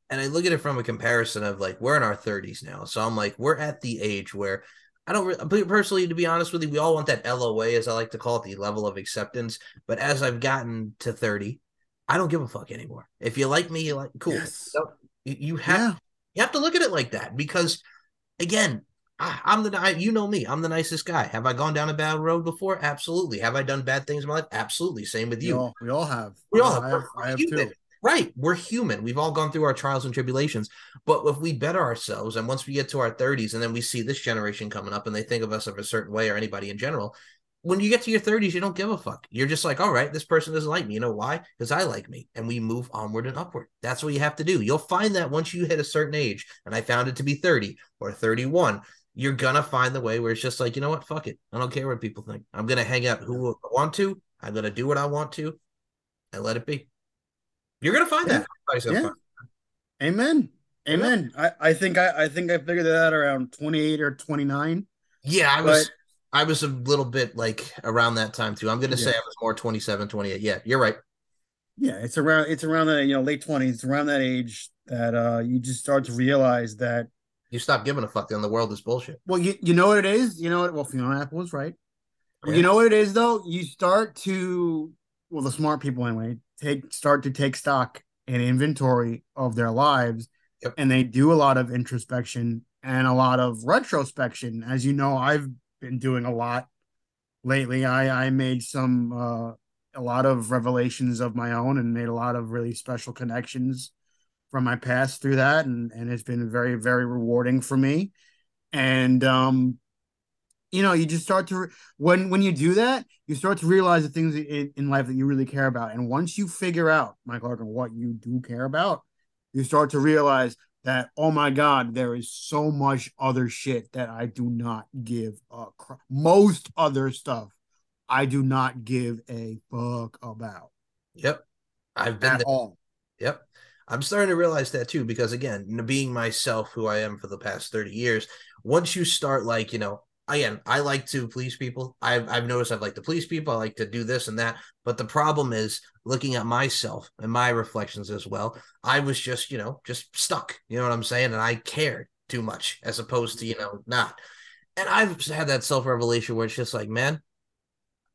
and I look at it from a comparison of like we're in our 30s now, so I'm like we're at the age where I don't re- personally, to be honest with you, we all want that LOA, as I like to call it, the level of acceptance. But as I've gotten to 30, I don't give a fuck anymore. If you like me, you like cool. Yes. So, you, you have Yeah, you have to look at it like that because, again, I, I'm the I, you know me. I'm the nicest guy. Have I gone down a bad road before? Absolutely. Have I done bad things in my life? Absolutely. Same with we you. all we all have. We all I have. have. I have You too. Right. We're human. We've all gone through our trials and tribulations. But if we better ourselves, and once we get to our 30s, and then we see this generation coming up and they think of us of a certain way or anybody in general, when you get to your 30s, you don't give a fuck. You're just like, all right, this person doesn't like me. You know why? Because I like me. And we move onward and upward. That's what you have to do. You'll find that once you hit a certain age, and I found it to be 30 or 31, you're gonna find the way where it's just like, you know what? Fuck it. I don't care what people think. I'm gonna hang out who I want to. I'm gonna do what I want to and let it be. You're gonna find Yeah. that. Yeah. Amen. Amen. I, I think I, I think I figured that out around 28 or 29. Yeah, I was I was a little bit like around that time too. I'm gonna say I was more 27, 28. Yeah, you're right. Yeah, it's around it's around that, you know, late 20s, around that age that uh you just start to realize that You stop giving a fuck and the world is bullshit. well you you know what it is? You know what well Fiona Apple was right. Yeah. You know what it is though? You start to well the smart people anyway, take start to take stock and inventory of their lives Yep. and they do a lot of introspection and a lot of retrospection. As you know, I've been doing a lot lately. I I made some uh a lot of revelations of my own and made a lot of really special connections from my past through that and and it's been very very rewarding for me. And um you know, you just start to re- when when you do that, you start to realize the things in, in life that you really care about. And once you figure out, Mike Larkin, what you do care about, you start to realize that oh my god, there is so much other shit that I do not give a crap. Most other stuff I do not give a fuck about Yep. I've been at there. all. Yep. I'm starting to realize that too, because again, being myself, who I am for the past 30 years, once you start like, you know, again, I like to please people. I've I've noticed I've like to please people. I like to do this and that. But the problem is looking at myself and my reflections as well. I was just, you know, just stuck. You know what I'm saying? And I cared too much as opposed to, you know, not. And I've had that self-revelation where it's just like, man,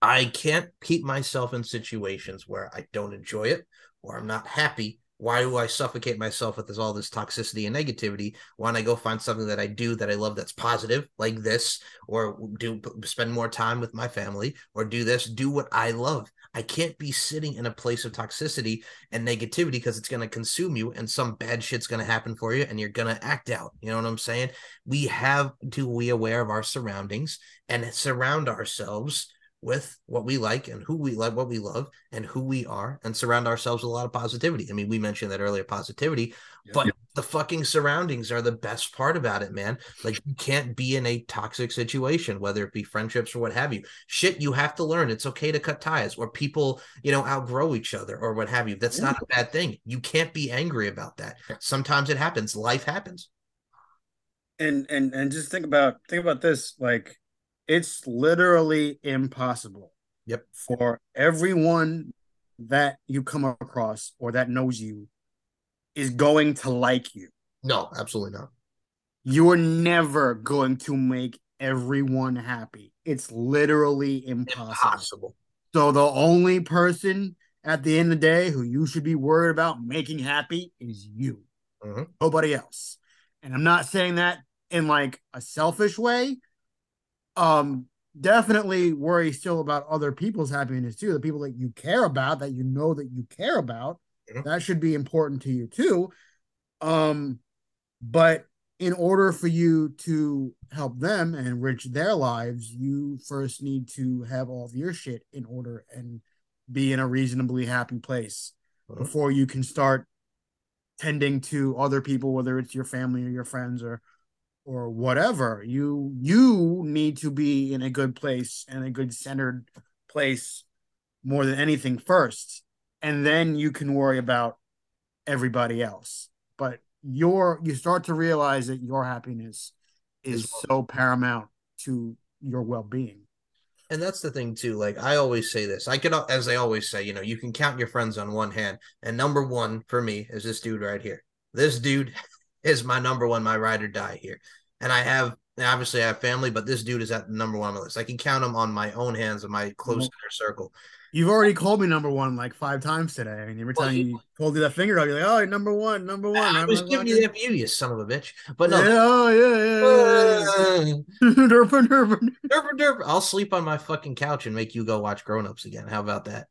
I can't keep myself in situations where I don't enjoy it or I'm not happy. Why do I suffocate myself with this all this toxicity and negativity? Why don't I go find something that I do that I love that's positive, like this, or do spend more time with my family, or do this, do what I love. I can't be sitting in a place of toxicity and negativity because it's going to consume you and some bad shit's going to happen for you and you're going to act out. You know what I'm saying? We have to be aware of our surroundings and surround ourselves with what we like and who we like, what we love, and who we are, and surround ourselves with a lot of positivity. I mean, we mentioned that earlier, positivity, Yeah. but the fucking surroundings are the best part about it, man. Like you can't be in a toxic situation, whether it be friendships or what have you. Shit, you have to learn. It's okay to cut ties, or people, you know, outgrow each other, or what have you. That's Yeah. not a bad thing. You can't be angry about that. Sometimes it happens. Life happens. and and and just think about think about this like it's literally impossible Yep. for everyone that you come across or that knows you is going to like you No, absolutely not. you're never going to make everyone happy it's literally impossible Impossible. so the only person at the end of the day who you should be worried about making happy is you Mhm. nobody else. And I'm not saying that in like a selfish way. Um, definitely worry still about other people's happiness too. The people that you care about, that you know that you care about, Mhm. that should be important to you too. Um, but in order for you to help them and enrich their lives, you first need to have all of your shit in order and be in a reasonably happy place Mhm. before you can start tending to other people whether it's your family or your friends or or whatever you you need to be in a good place and a good centered place more than anything first and then you can worry about everybody else but your you start to realize that your happiness is so paramount to your well-being And that's the thing too. Like I always say this, I could, as I always say, you know, you can count your friends on one hand. And number one for me is this dude right here. This dude is my number one, my ride or die here. And I have, obviously, I have family, but this dude is at the number one on my list. I can count him on my own hands of my close Well, inner circle. You've already called me number one like five times today. I mean, every time you- you hold you that finger up, you're like, "Oh, number one, number one." I I'm was giving "Okay." you that view, you son of a bitch. But yeah, no, oh, yeah, yeah, yeah, yeah. Derpin, derpin. derp, derp, I'll sleep on my fucking couch and make you go watch Grown Ups again. How about that?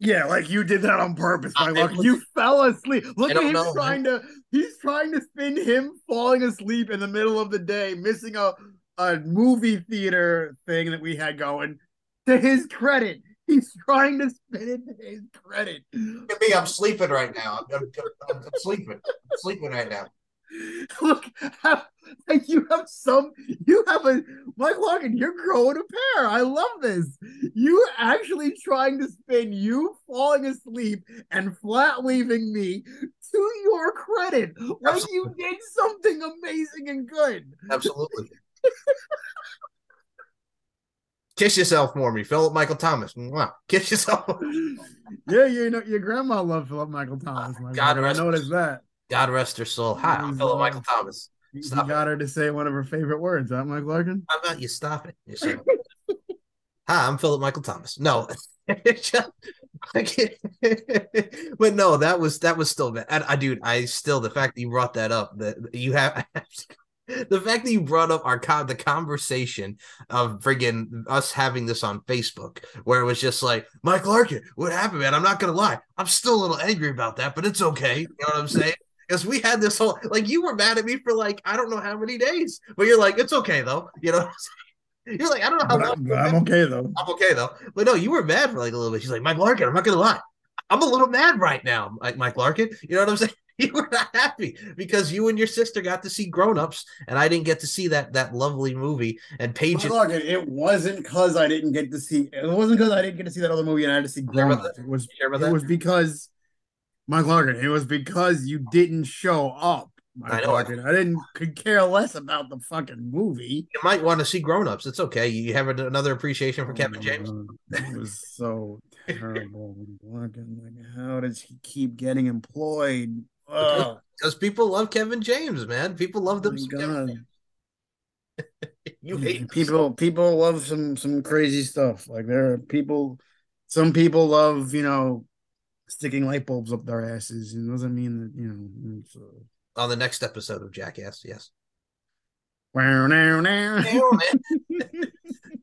Yeah, like you did that on purpose, uh, my luck. You fell asleep. Look at him know, trying to. He's trying to spin him falling asleep in the middle of the day, missing a a movie theater thing that we had going. To his credit, he's trying to spin it to his credit. Look at me, I'm sleeping right now. I'm, I'm, I'm, I'm sleeping. I'm sleeping right now. Look, how, like you have some, you have a Mike Larkin. You're growing a pair. I love this. You actually trying to spin you falling asleep and flat leaving me to your credit, like you did something amazing and good. Absolutely. Kiss yourself for me, Philip Michael Thomas. Mwah. Kiss yourself. Yeah, you know your grandma loved Philip Michael Thomas. My God God, I rest- noticed that. God rest her soul. Hi, I'm mm-hmm. Philip. Michael Thomas. You Stop it. got her to say one of her favorite words, huh, Mike Larkin? How about you stop it? Hi, I'm Philip Michael Thomas. No, I but no, that was that was still bad. And I, dude, I still the fact that you brought that up that you have. The fact that you brought up our con- the conversation of friggin' us having this on Facebook, where it was just like, Mike Larkin, what happened, man? I'm not gonna lie, I'm still a little angry about that, but it's okay. You know what I'm saying? Because we had this whole like you were mad at me for like I don't know how many days, but you're like, it's okay though. You know, what I'm saying? you're like, I don't know how long. I'm, I'm okay though. I'm okay though. But no, you were mad for like a little bit. She's like, Mike Larkin, I'm not gonna lie. I'm a little mad right now, Mike, Mike Larkin. You know what I'm saying? You were not happy because you and your sister got to see Grown Ups, and I didn't get to see that that lovely movie. And Paige, Mike Larkin, it wasn't because I didn't get to see. It wasn't because I didn't get to see that other movie and I had to see hear Grown Ups. It was. you hear about It that? was because Mike Larkin. It was because you didn't show up. Mike I. Larkin. I didn't could care less about the fucking movie. you might want to see Grown Ups. It's okay. You have another appreciation for Oh Kevin James. Oh, it was so terrible. Larkin, like, how does he keep getting employed? Oh Because people love Kevin James, man. People love them. God. You mm, hate people people love some some crazy stuff like there are people some people love you know sticking light bulbs up their asses it doesn't mean that you know on the next episode of Jackass. Yes. wow, now, now.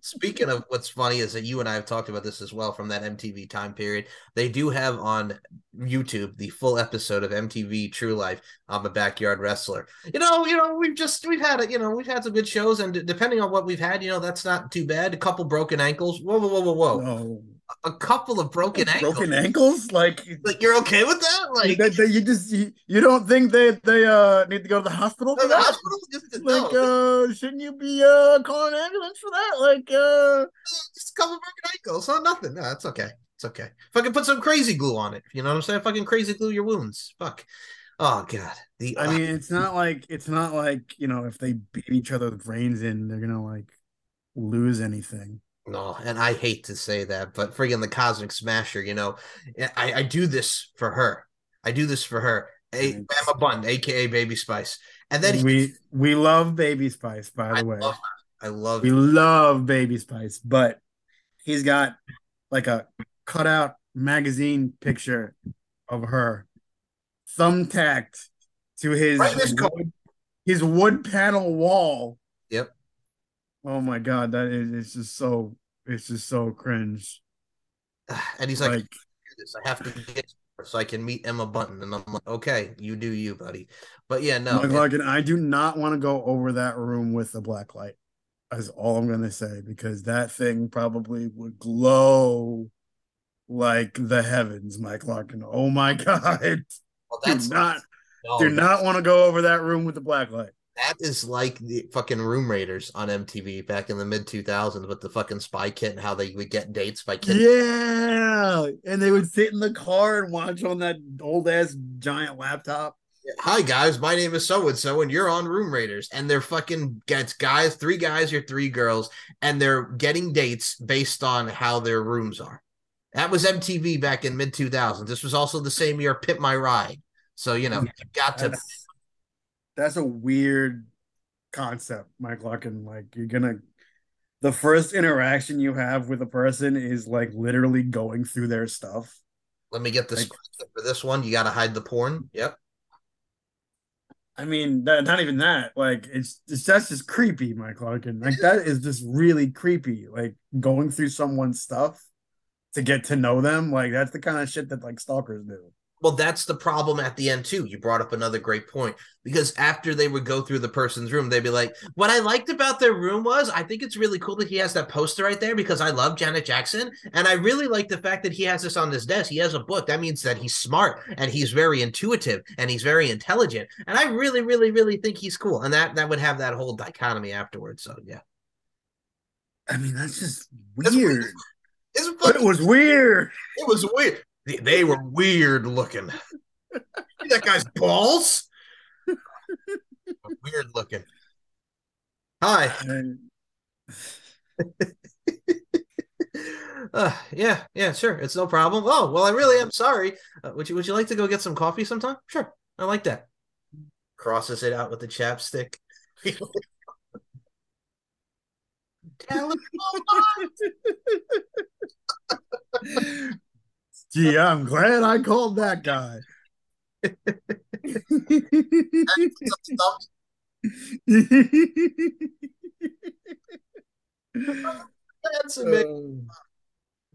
Speaking of what's funny is that you and I have talked about this as well from that MTV time period. They do have on YouTube the full episode of MTV True Life. I'm a backyard wrestler. You know, you know, we've just we've had it. You know, we've had some good shows, and depending on what we've had, you know, that's not too bad. A couple broken ankles. Whoa, whoa, whoa, whoa, whoa! No. A couple of broken ankles. broken ankles like Like you're okay with that? Like that, that you just you, you don't think they they uh need to go to the hospital for the that hospital? Just, no, like uh shouldn't you be uh calling an ambulance for that like uh just a couple of broken ankles. Oh, nothing. No, it's okay. It's okay. Fucking put some crazy glue on it. You know what I'm saying? Fucking crazy glue your wounds. Fuck. Oh god. The I mean, it's not like it's not like you know if they beat each other's brains in, they're gonna like lose anything. No, and I hate to say that, but friggin' the Cosmic Smasher. You know, eh, I I do this for her. I do this for her. A. Emma Bun, aka Baby Spice, and then he, we we love Baby Spice, by I the way. love. I love We love Baby Spice, but he's got like a cutout magazine picture of her thumbtacked to his Right in this coat. wood, his wood panel wall. Oh my god, that is it's just so it's just so cringe. and he's like, Like, I, do this. I have to get so I can meet Emma Bunton, and I'm like, okay, you do you, buddy. But yeah, no, Mike it- Larkin, I do not want to go over that room with the black light. That's all I'm gonna say because that thing probably would glow like the heavens, Mike Larkin. Oh my god. well, Do that's not no, do not want to go over that room with the black light. That is like the fucking Room Raiders on MTV back in the mid 2000s with the fucking spy kit and how they would get dates by kid. Yeah. And they would sit in the car and watch on that old ass giant laptop. Hi guys, my name is so and so, and you're on Room Raiders, and they're fucking gets guys, three guys or three girls, and they're getting dates based on how their rooms are. That was MTV back in mid 2000s. This was also the same year Pimp My Ride. So you know, you got to That's, a weird concept, Mike Larkin. Like you're gonna the first interaction you have with a person is like literally going through their stuff. let me get this Like- for this one. You got to hide the porn. Yep. I mean, that, not even that. Like, it's, it's that's just creepy, Mike Larkin. Like, that is just really creepy. Like, going through someone's stuff. to get to know them. Like that's the kind of shit that like stalkers do. Well, that's the problem at the end too. You brought up another great point because after they would go through the person's room, they'd be like, "What I liked about their room was I think it's really cool that he has that poster right there because I love Janet Jackson, and I really like the fact that he has this on his desk. He has a book. That means that he's smart and he's very intuitive and he's very intelligent, and I really, really, really think he's cool. And that that would have that whole dichotomy afterwards. So yeah, I mean, that's just That's weird. weird. it's But it was weird. it was weird. They, they were weird looking. That guy's balls. weird looking. Hi. Uh, yeah, yeah, sure. It's no problem. Oh, well, I really am sorry. Uh, would you would you like to go get some coffee sometime? Sure. I like that. Crosses it out with the chapstick. Gee, I'm glad I called that guy. That's a big-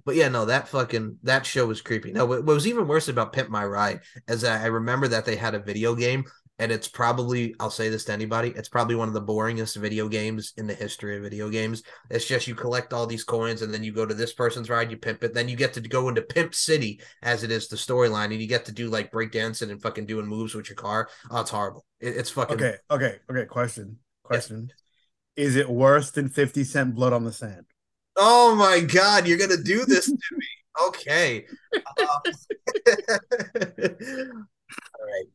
But yeah, no, that fucking that show was creepy. No, what what was even worse about Pimp My Ride is I remember that they had a video game, and it's probably I'll say this to anybody, it's probably one of the boringest video games in the history of video games. It's just you collect all these coins, and then you go to this person's ride, you pimp it, then you get to go into Pimp City as it is the storyline, and you get to do like breakdancing and fucking doing moves with your car. Oh, it's horrible. It, it's fucking okay, okay, okay. Question, question. Is it worse than Fifty Cent Blood on the Sand? Oh my God, you're gonna do this to me. Okay. Um, all right.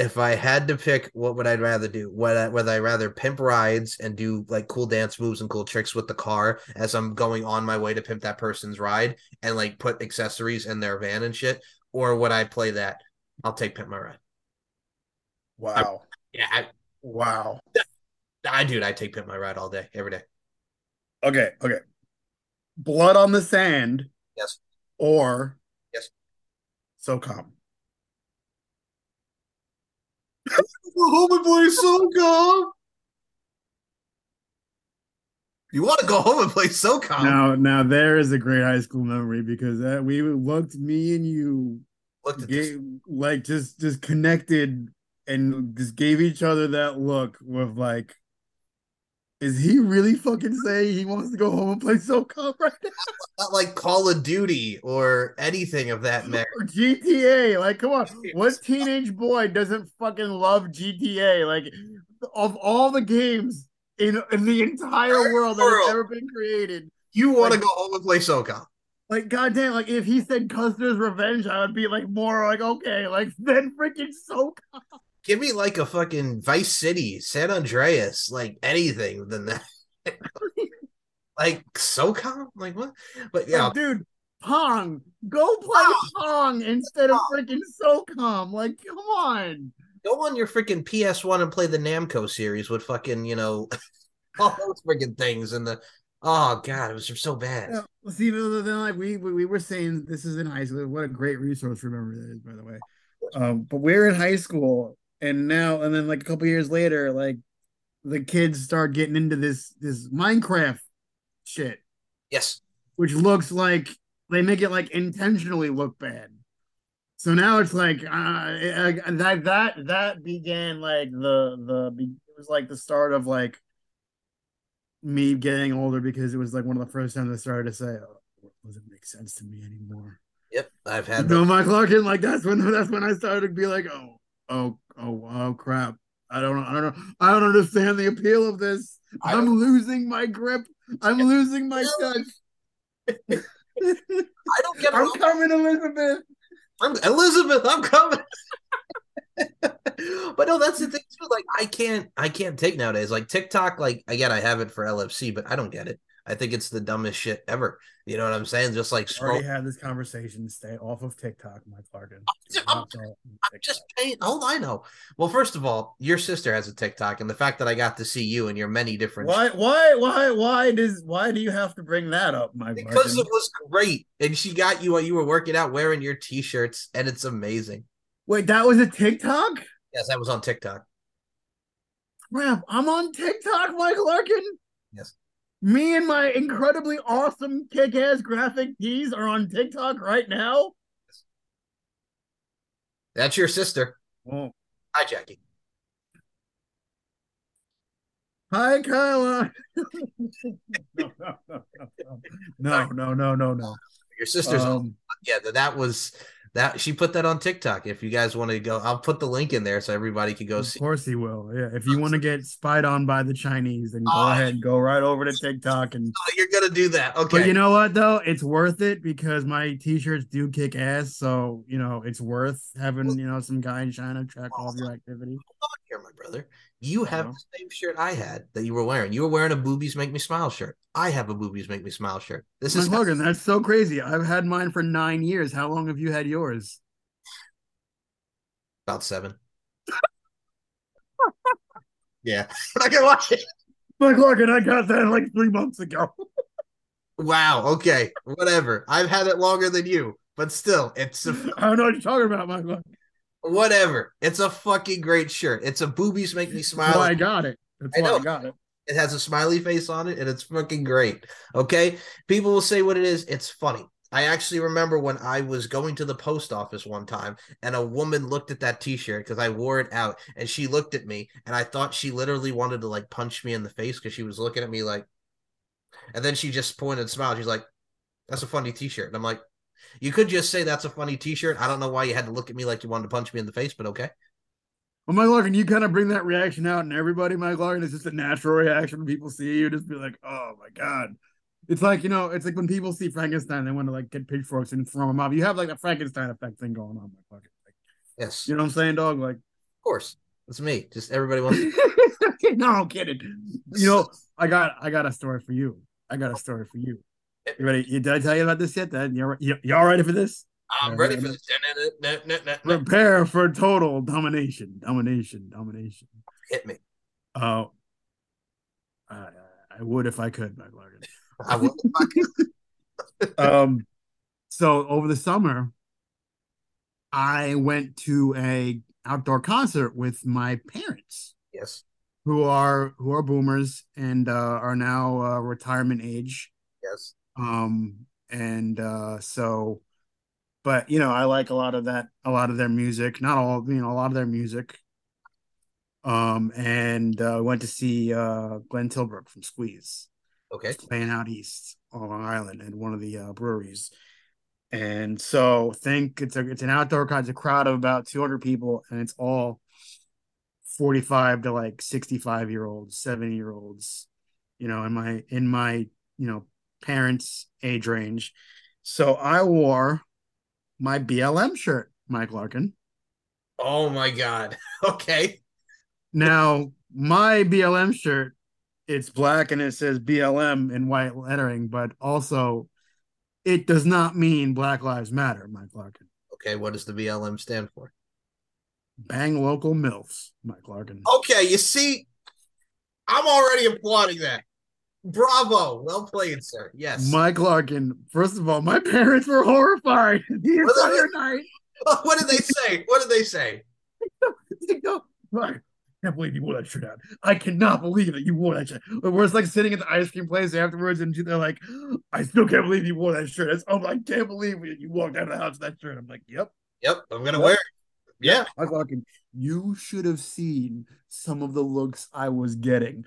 If I had to pick, what would I rather do? Would I, would I rather pimp rides and do like cool dance moves and cool tricks with the car as I'm going on my way to pimp that person's ride and like put accessories in their van and shit? Or would I play that? I'll take pimp my ride. Wow, Yeah, I, wow. I dude, I take pimp my ride all day, every day. Okay, okay. Blood on the Sand. Yes. Or Yes. SOCOM. Home and play SOCOM. You want to go home and play SOCOM? Now, now there is a great high school memory because that we looked, me and you, Looked gave, like just just connected and just gave each other that look with like, is he really fucking saying he wants to go home and play SoCom right now? Not like Call of Duty or anything of that matter. Or GTA? Like, come on, what teenage boy doesn't fucking love GTA? Like, of all the games in in the entire world that has ever been created, You want to Like- go home and play SOCOM. Like, goddamn, like if he said Custer's Revenge, I would be like more like, okay, like then freaking so Give me like a fucking Vice City, San Andreas, like anything than that. like SOCOM? Like what? But yeah, Like, dude, Pong, go play Pong instead of freaking SOCOM. Like, come on. go on your freaking PS1 and play the Namco series with fucking, you know, all those freaking things and the oh god, it was so bad. Yeah, see, then like we we we were saying, this is in high school. What a great resource! Remember that is, by the way. Um, but we're in high school, and now, and then like a couple years later, like the kids start getting into this this Minecraft shit, Yes. which looks like they make it like intentionally look bad. So now it's like uh, that that that began like the the it was like the start of like me getting older because it was like one of the first times I started to say, oh, it doesn't make sense to me anymore. Yep. I've You had know, the Mike Larkin, like that's when that's when I started to be like, oh, oh, oh, oh, crap. I don't know. I don't know. I don't understand the appeal of this. I'm losing my grip. I'm losing my touch. I don't get it. I'm coming, Elizabeth. I'm Elizabeth, I'm coming. but no, that's the thing too. Like I can't I can't take nowadays. Like TikTok, like again, I have it for LFC, but I don't get it. I think it's the dumbest shit ever. You know what I'm saying? Just like scroll. Already had this conversation. Stay off of TikTok, Mike Larkin. I'm- I'm just paying. Oh, I know. Well, first of all, your sister has a TikTok, and the fact that I got to see you and your many different Why? Why? Why? Why does? Why do you have to bring that up, Mike? because Larkin? it was great, and she got you while you were working out wearing your t-shirts, and it's amazing. Wait, that was a TikTok. Yes, that was on TikTok. Crap! I'm on TikTok, Mike Larkin. Yes. Me and my incredibly awesome kick-ass graphic tees are on TikTok right now. That's your sister. Oh. Hi, Jackie. Hi, Kyla. no, no, no, no, no. Your sister's um, yeah, that was that she put that on TikTok. If you guys want to go, I'll put the link in there so everybody can go of see. Of course, he will. Yeah, if you want to get spied on by the Chinese, then go oh, ahead, go right over to TikTok and. Oh, you're gonna do that, okay? But you know what though, it's worth it because my t-shirts do kick ass. So you know, it's worth having you know some guy in China track all of your activity. Here, my brother, you have the same shirt I had that you were wearing. You were wearing a "Boobies Make Me Smile" shirt. I have a "Boobies Make Me Smile" shirt. This is Logan. That's so crazy. I've had mine for nine years. How long have you had yours? About seven. yeah, I can watch it. Mike Larkin, I got that like three months ago. wow. Okay. Whatever. I've had it longer than you, but still, it's. A... I don't know what you're talking about, Mike Larkin. Whatever. It's a fucking great shirt. It's a boobies make me smile. I got it. That's I why I got it. It has a smiley face on it, and it's fucking great. Okay, people will say what it is. It's funny. I actually remember when I was going to the post office one time and a woman looked at that t-shirt because I wore it out and she looked at me and I thought she literally wanted to like punch me in the face because she was looking at me like and then she just pointed and smiled. She's like, That's a funny t-shirt. And I'm like, You could just say that's a funny t-shirt. I don't know why you had to look at me like you wanted to punch me in the face, but okay. Well, Mike Larkin, you kind of bring that reaction out and everybody, Mike Larkin, it's just a natural reaction when people see you, just be like, Oh my God it's like you know, it's like when people see Frankenstein, they want to like get pitchforks and throw them up. You have like a Frankenstein effect thing going on, my fucking. Like, yes. You know what I'm saying, dog? Like, of course, it's me. Just everybody wants. To- no, I'm kidding. You know, I got, I got a story for you. I got a story for you. You ready? Did I tell you about this yet? Then you're, you, y'all ready for this? I'm ready for this. Prepare for total domination, domination, domination. Hit me. Oh, uh, I, I would if I could, my Larkin. I will. um, so over the summer, I went to a outdoor concert with my parents. Yes. Who are who are boomers and uh, are now uh, retirement age. Yes. Um, and uh, so, but you know, I like a lot of that, a lot of their music. Not all, you know, a lot of their music. Um, and uh, went to see uh, Glenn Tilbrook from Squeeze. Okay. Playing out east on Long Island at one of the uh, breweries. And so think it's a it's an outdoor kind of crowd of about 200 people and it's all 45 to like 65 year olds, 70 year olds, you know, in my in my, you know, parents age range. So I wore my BLM shirt, Mike Larkin. Oh my god. Okay. Now, my BLM shirt it's black and it says BLM in white lettering, but also it does not mean Black Lives Matter, Mike Larkin. Okay, what does the BLM stand for? Bang local MILFs, Mike Larkin. Okay, you see, I'm already applauding that. Bravo. Well played, sir. Yes. Mike Larkin, first of all, my parents were horrified the entire night. What did they say? What did they say? I can't believe you wore that shirt out. I cannot believe that you wore that shirt. We're just like sitting at the ice cream place afterwards, and they're like, I still can't believe you wore that shirt. It's, oh, I can't believe you walked out of the house with that shirt. I'm like, yep. Yep, I'm going to wear it. Yeah. I fucking, you should have seen some of the looks I was getting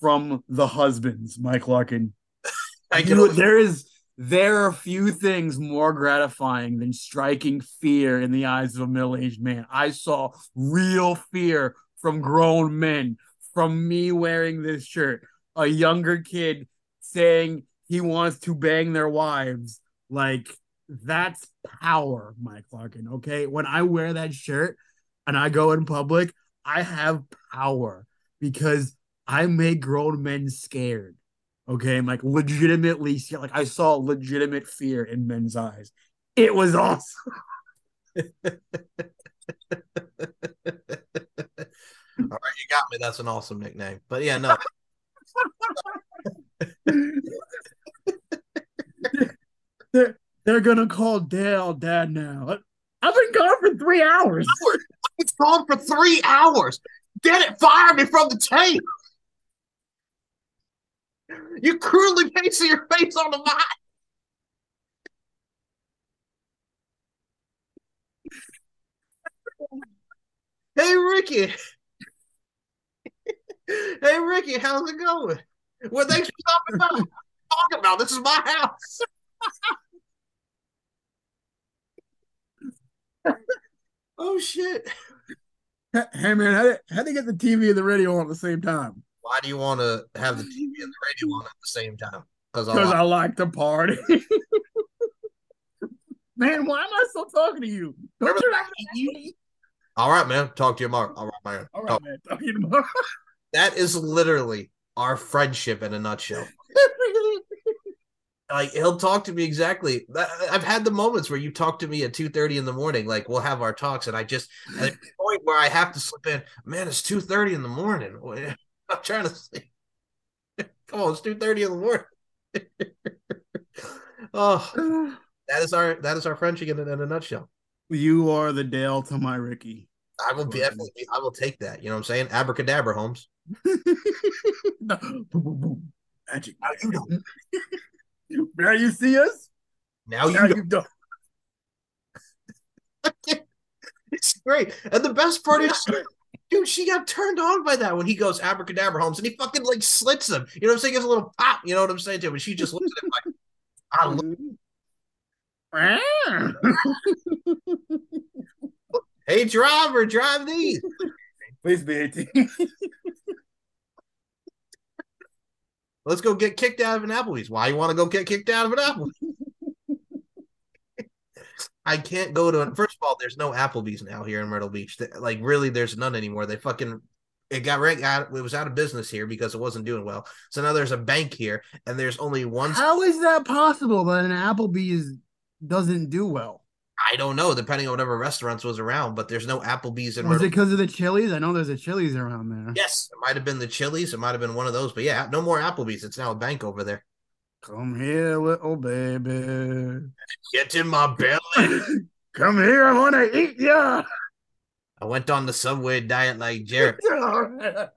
from the husbands, Mike Larkin. I you, there is there are few things more gratifying than striking fear in the eyes of a middle-aged man. I saw real fear from grown men, from me wearing this shirt, a younger kid saying he wants to bang their wives. Like, that's power, Mike Larkin. Okay. When I wear that shirt and I go in public, I have power because I make grown men scared. Okay. I'm like legitimately like I saw legitimate fear in men's eyes. It was awesome. All right, you got me. That's an awesome nickname. But yeah, no. they're, they're gonna call Dale dad now. I've been gone for three hours. It's gone for three hours. Get it, fire me from the tape. You cruelly pasted your face on the mat. Hey Ricky. hey Ricky, how's it going? Well, thanks for stopping by. Talking about this is my house. oh shit! Hey man, how do, how you get the TV and the radio on at the same time? Why do you want to have the TV and the radio on at the same time? Because I, I like to party. man, why am I still talking to you? Don't off the All right, man. Talk to you tomorrow. All right, man. All right, Talk. man. Talk to you tomorrow. that is literally our friendship in a nutshell. like he'll talk to me exactly. I've had the moments where you talk to me at two thirty in the morning. Like we'll have our talks, and I just at the point where I have to slip in. Man, it's two thirty in the morning. I'm trying to sleep. Come on, it's two thirty in the morning. oh, that is our that is our friendship in, in a nutshell. You are the Dale to my Ricky. I will be definitely. I will take that. You know what I'm saying? Abracadabra, Holmes. Magic. Now you know. Now you see us. Now you, now you don't. it's great, and the best part is, dude, she got turned on by that when he goes abracadabra, Holmes, and he fucking like slits him. You know what I'm saying? Gives a little pop. You know what I'm saying to him, and she just looks at him like, I look. Mm-hmm. hey, driver, drive these. Please be 18. Let's go get kicked out of an Applebee's. Why you want to go get kicked out of an Applebee's? I can't go to. First of all, there's no Applebee's now here in Myrtle Beach. Like, really, there's none anymore. They fucking it got right out. It was out of business here because it wasn't doing well. So now there's a bank here, and there's only one. How is that possible that an Applebee's doesn't do well? I don't know, depending on whatever restaurants was around, but there's no Applebee's in Was Myrtle. it because of the Chili's? I know there's a Chili's around there. Yes, it might have been the Chili's. It might have been one of those, but yeah, no more Applebee's. It's now a bank over there. Come here, little baby. Get in my belly. Come here, I want to eat ya. I went on the subway diet like Jared. I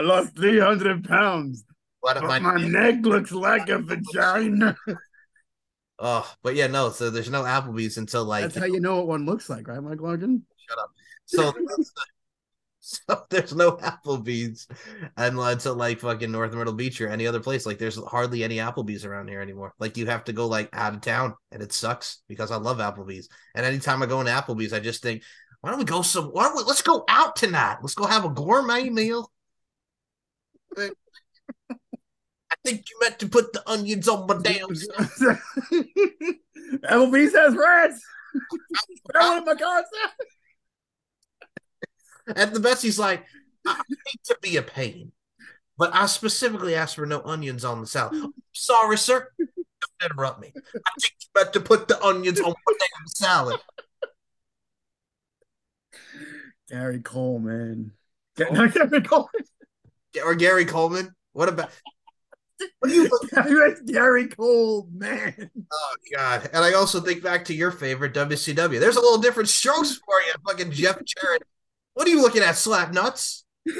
lost 300 pounds. But my, my neck looks like a vagina. Oh, but yeah, no. So there's no Applebee's until like that's how you know what one looks like, right, Mike Larkin? Shut up. So, so there's no Applebee's until like fucking North Myrtle Beach or any other place. Like there's hardly any Applebee's around here anymore. Like you have to go like out of town, and it sucks because I love Applebee's. And anytime I go into Applebee's, I just think, why don't we go some? Why don't we? Let's go out tonight. Let's go have a gourmet meal I think you meant to put the onions on my damn Applebee's has rats. I my At the best, he's like, I hate to be a pain, but I specifically asked for no onions on the salad. Sorry, sir. Don't interrupt me. I think you meant to put the onions on my damn salad. Gary Coleman. Oh. Gary Coleman. Or Gary Coleman. What about what you Gary Cole, man. Oh god. And I also think back to your favorite WCW. There's a little different strokes for you, fucking Jeff Jarrett. What are you looking at, slap nuts?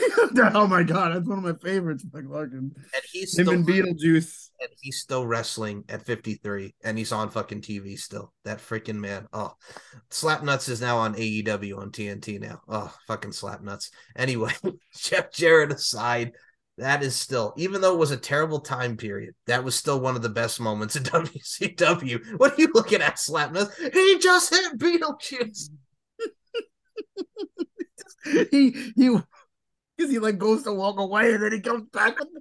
oh my god, that's one of my favorites, fucking. And he's him still, and Beetlejuice. And he's still wrestling at 53, and he's on fucking TV still. That freaking man. Oh, Slap Nuts is now on AEW on TNT now. Oh, fucking Slap Nuts. Anyway, Jeff Jarrett aside, that is still, even though it was a terrible time period, that was still one of the best moments in WCW. What are you looking at, Slapnuts? He just hit Beetlejuice. he he because he like goes to walk away and then he comes back with the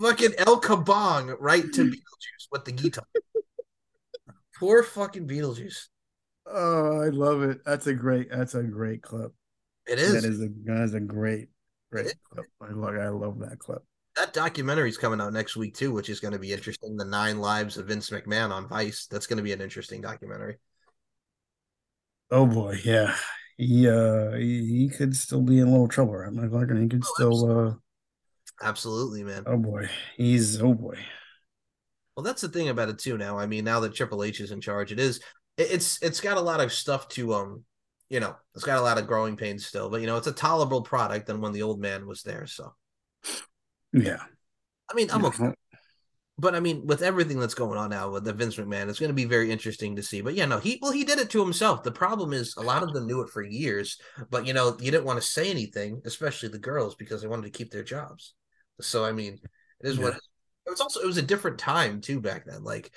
fucking El Kabong right to Beetlejuice with the guitar. Poor fucking Beetlejuice. Oh, I love it. That's a great. That's a great clip. It is. That is a that is a great Great clip. I love, I love that clip. That documentary is coming out next week too, which is going to be interesting. The Nine Lives of Vince McMahon on Vice. That's going to be an interesting documentary. Oh boy, yeah. He uh he, he could still be in a little trouble. I'm not like he could oh, still absolutely. uh absolutely, man. Oh boy. He's oh boy. Well, that's the thing about it too now. I mean, now that Triple H is in charge, it is it's it's got a lot of stuff to um you know, it's got a lot of growing pains still, but you know, it's a tolerable product than when the old man was there. So, yeah, I mean, I'm okay. But I mean, with everything that's going on now with the Vince McMahon, it's going to be very interesting to see. But yeah, no, he well, he did it to himself. The problem is a lot of them knew it for years, but you know, you didn't want to say anything, especially the girls, because they wanted to keep their jobs. So I mean, it is yeah. what it was. Also, it was a different time too back then. Like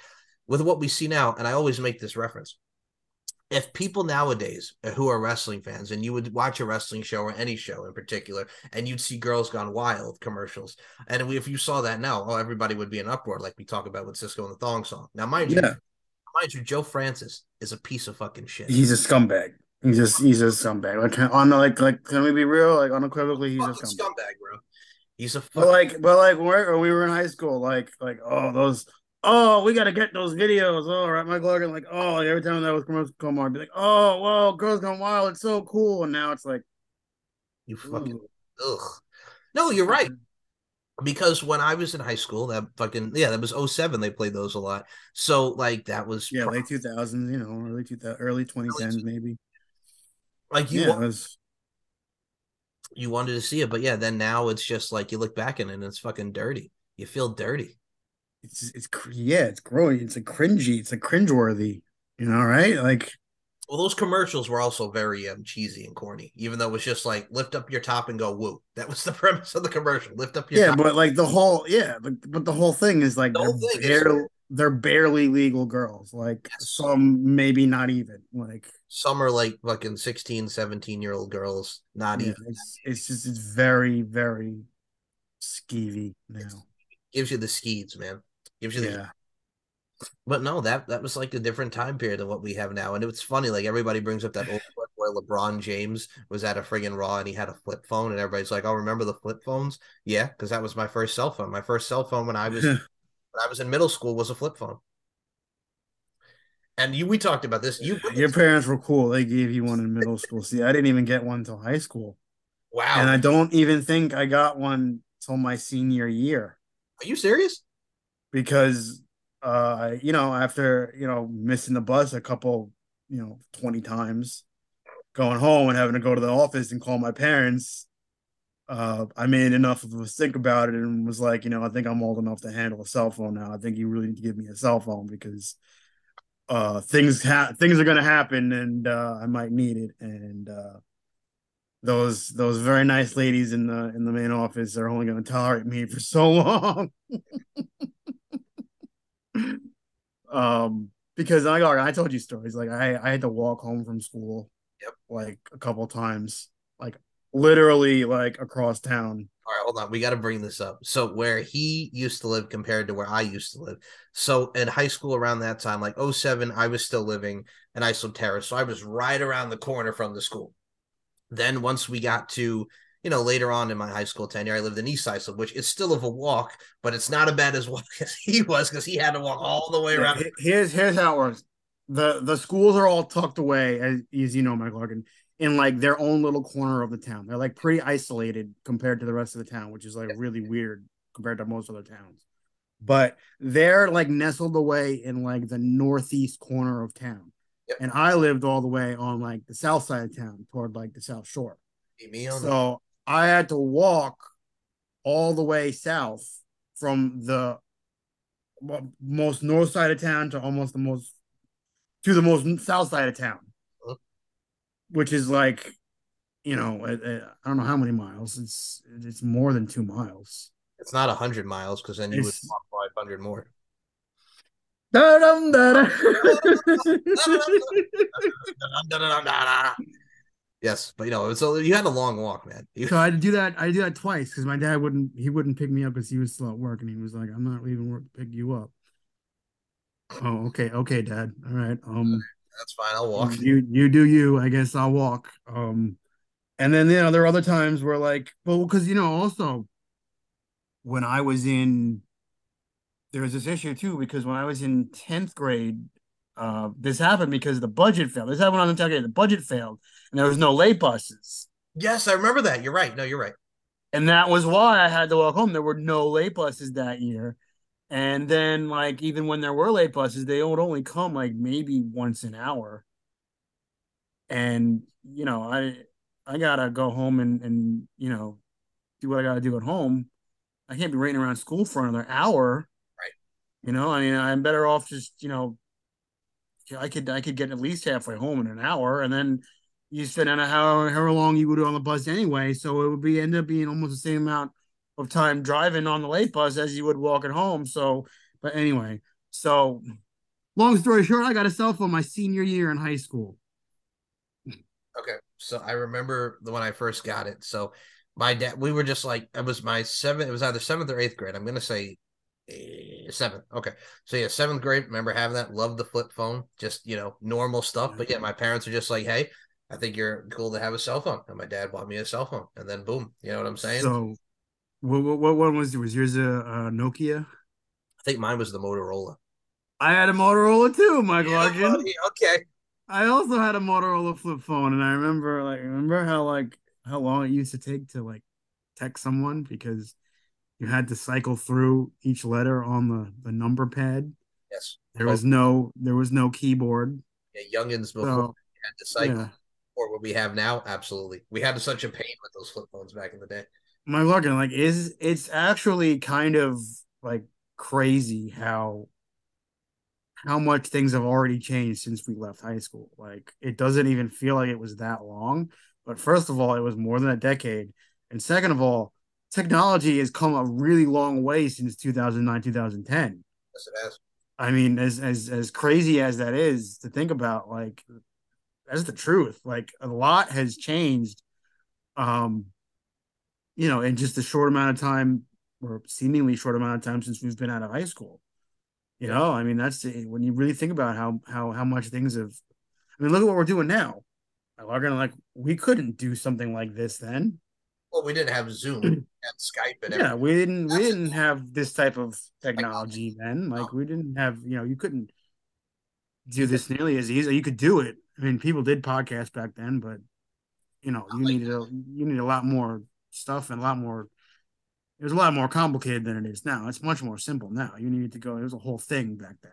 with what we see now, and I always make this reference if people nowadays who are wrestling fans and you would watch a wrestling show or any show in particular and you'd see girls gone wild commercials and if you saw that now oh everybody would be in uproar like we talk about with Sisqó and the thong song. Now mind yeah. you mind you joe francis is a piece of fucking shit. He's a scumbag. He's just he's a scumbag. Like on like like can we be real? Like unequivocally he's fucking a scumbag. scumbag bro. He's a fucking... but like but like when we were in high school like like oh those oh, we got to get those videos. All oh, right, Michael Larkin, like, oh, every time that was commercial come on, be like, oh, well, Girls Gone Wild, it's so cool. And now it's like, you fucking, ugh. No, you're right. Because when I was in high school, that fucking, yeah, that was 07, they played those a lot. So, like, that was, yeah, late 2000s, you know, early 2000, early 2010s, maybe. Like, you, yeah, was, you wanted to see it, but yeah, then now it's just like you look back in it and it's fucking dirty. You feel dirty it's it's yeah, it's growing. It's a cringy. It's a cringeworthy. You know, right? Like, well, those commercials were also very um cheesy and corny. Even though it was just like lift up your top and go woo. That was the premise of the commercial. Lift up your yeah, top. but like the whole yeah, but, but the whole thing is like the they're, barely, is, they're barely legal girls. Like yes. some maybe not even like some are like fucking 16, 17 year old girls. Not yeah, even. It's, it's just it's very very skeevy now. It gives you the skeeds, man. Gives you yeah. but no, that that was like a different time period than what we have now. And it was funny, like everybody brings up that old where LeBron James was at a friggin' Raw and he had a flip phone, and everybody's like, "Oh, remember the flip phones?" Yeah, because that was my first cell phone. My first cell phone when I was when I was in middle school was a flip phone. And you, we talked about this. You, your parents were cool. They gave you one in middle school. See, I didn't even get one until high school. Wow. And I don't even think I got one till my senior year. Are you serious? Because uh you know after you know missing the bus a couple you know 20 times going home and having to go to the office and call my parents uh i made enough of a think about it and was like you know i think i'm old enough to handle a cell phone now. I think you really need to give me a cell phone because uh things ha- things are going to happen and uh i might need it. And uh those those very nice ladies in the in the main office are only going to tolerate me for so long um, because I I told you stories like I I had to walk home from school. Yep. Like a couple times, like literally like across town. All right, hold on. We got to bring this up. So where he used to live compared to where I used to live. So in high school around that time, like 07, I was still living in Islip Terrace. So I was right around the corner from the school. Then once we got to you know, later on in my high school tenure, I lived in East Islip, which is still of a walk, but it's not as bad as walk as he was because he had to walk all the way around. Here's here's how it works. The the schools are all tucked away, as, as you know, Mike Larkin, in like their own little corner of the town. They're like pretty isolated compared to the rest of the town, which is like really weird compared to most other towns. But they're like nestled away in like the northeast corner of town. Yep. And I lived all the way on like the south side of town toward like the South Shore. so I had to walk all the way south from the most north side of town to almost the most to the most south side of town, uh-huh. which is like, you know, I, I, don't know how many miles. It's it's more than two miles. It's not a hundred miles because then you it's, would walk five hundred more. Yes, but you know, it's so you had a long walk, man. You... So I had to do that. I do that twice because my dad wouldn't. He wouldn't pick me up because he was still at work, and he was like, "I'm not leaving work to pick you up." Oh, okay, okay, Dad. All right. Um, that's fine. I'll walk. You you do you. I guess I'll walk. Um, and then you know there are other times where like, well, because you know also when I was in, there was this issue too because when I was in tenth grade, uh, this happened because the budget failed. This happened on the Kentucky. The budget failed, and there was no late buses. Yes, I remember that. You're right. No, you're right. And that was why I had to walk home. There were no late buses that year. And then, like, even when there were late buses, they would only come like maybe once an hour. And you know, I I gotta go home and and you know do what I gotta do at home. I can't be waiting around school for another hour. Right. You know, I mean, I'm better off just you know, I could I could get at least halfway home in an hour, and then you spend on however however long you would on the bus anyway. So it would be end up being almost the same amount of time driving on the late bus as you would walking home. So, but anyway, so long story short, I got a cell phone my senior year in high school. Okay. So I remember the when I first got it. So my dad, we were just like, it was my seventh, it was either seventh or eighth grade. I'm going to say eh, seventh. Okay. So yeah, seventh grade. Remember having that? Loved the flip phone. Just, you know, normal stuff. But yeah, my parents are just like, hey, I think you're cool to have a cell phone. And my dad bought me a cell phone. And then boom, you know what I'm saying? So, what what, what one was was yours a, a Nokia? I think mine was the Motorola. I had a Motorola too, Michael Yeah, okay. I also had a Motorola flip phone, and I remember like remember how like how long it used to take to like text someone because you had to cycle through each letter on the the number pad. Yes. There was no there was no keyboard. Yeah, youngins before So had to cycle yeah, or what we have now. Absolutely. We had such a pain with those flip phones back in the day. my Larkin like is it's actually kind of like crazy how how much things have already changed since we left high school. Like it doesn't even feel like it was that long. But first of all, it was more than a decade. And second of all, technology has come a really long way since 2009, 2010. Yes, it has. I mean, as as as crazy as that is to think about, like that's the truth. Like a lot has changed. Um, you know, in just a short amount of time, or seemingly short amount of time since we've been out of high school. You know, I mean, that's when you really think about how how how much things have. I mean, look at what we're doing now. We're gonna like we couldn't do something like this then. Well, we didn't have Zoom and Skype and Yeah, everything. we didn't we That's it. didn't have this type of technology then. Like we didn't have, you know, you couldn't do this nearly as easy. You could do it. I mean, people did podcasts back then, but you know, you like needed a you need a lot more stuff and a lot more. It was a lot more complicated than it is now. It's much more simple now. You needed to go. It was a whole thing back then.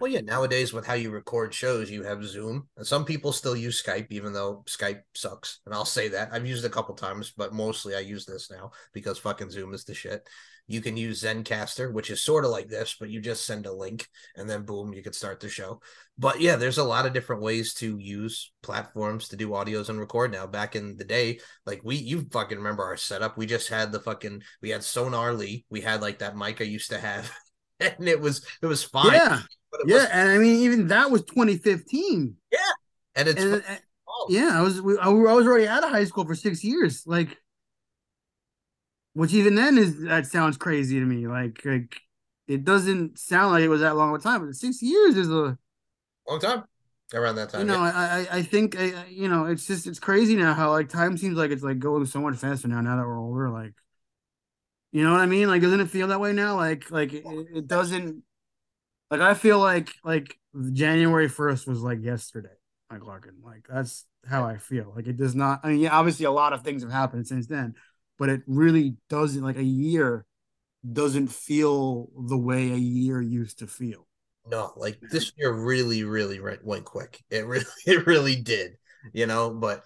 Well, yeah, nowadays with how you record shows, you have Zoom, and some people still use Skype, even though Skype sucks. And I'll say that I've used it a couple times, but mostly I use this now because fucking Zoom is the shit. You can use Zencastr, which is sort of like this, but you just send a link and then boom, you can start the show. But yeah, there's a lot of different ways to use platforms to do audios and record now. Back in the day, like we, you fucking remember our setup. We just had the fucking, we had Sonar Lee. We had like that mic I used to have, and it was it was fine. Yeah, yeah, and I mean, even that was 2015. Yeah. and it's And, uh, yeah, I was we, I was already out of high school for six years. Like, which even then is that sounds crazy to me. Like, like it doesn't sound like it was that long of a time, but six years is a long time around that time. you know yeah. I I I think I- you know it's just it's crazy now how like time seems like it's like going so much faster now. Now that we're older, like. You know what I mean? Like, doesn't it feel that way now? Like, like it, it doesn't. Like, I feel like like January first was like yesterday, Mike Larkin. Like, that's how I feel. Like, it does not. I mean, yeah, obviously a lot of things have happened since then, but it really doesn't. Like, a year doesn't feel the way a year used to feel. No, like this year really, really went, quick. It really, it really did. You know, but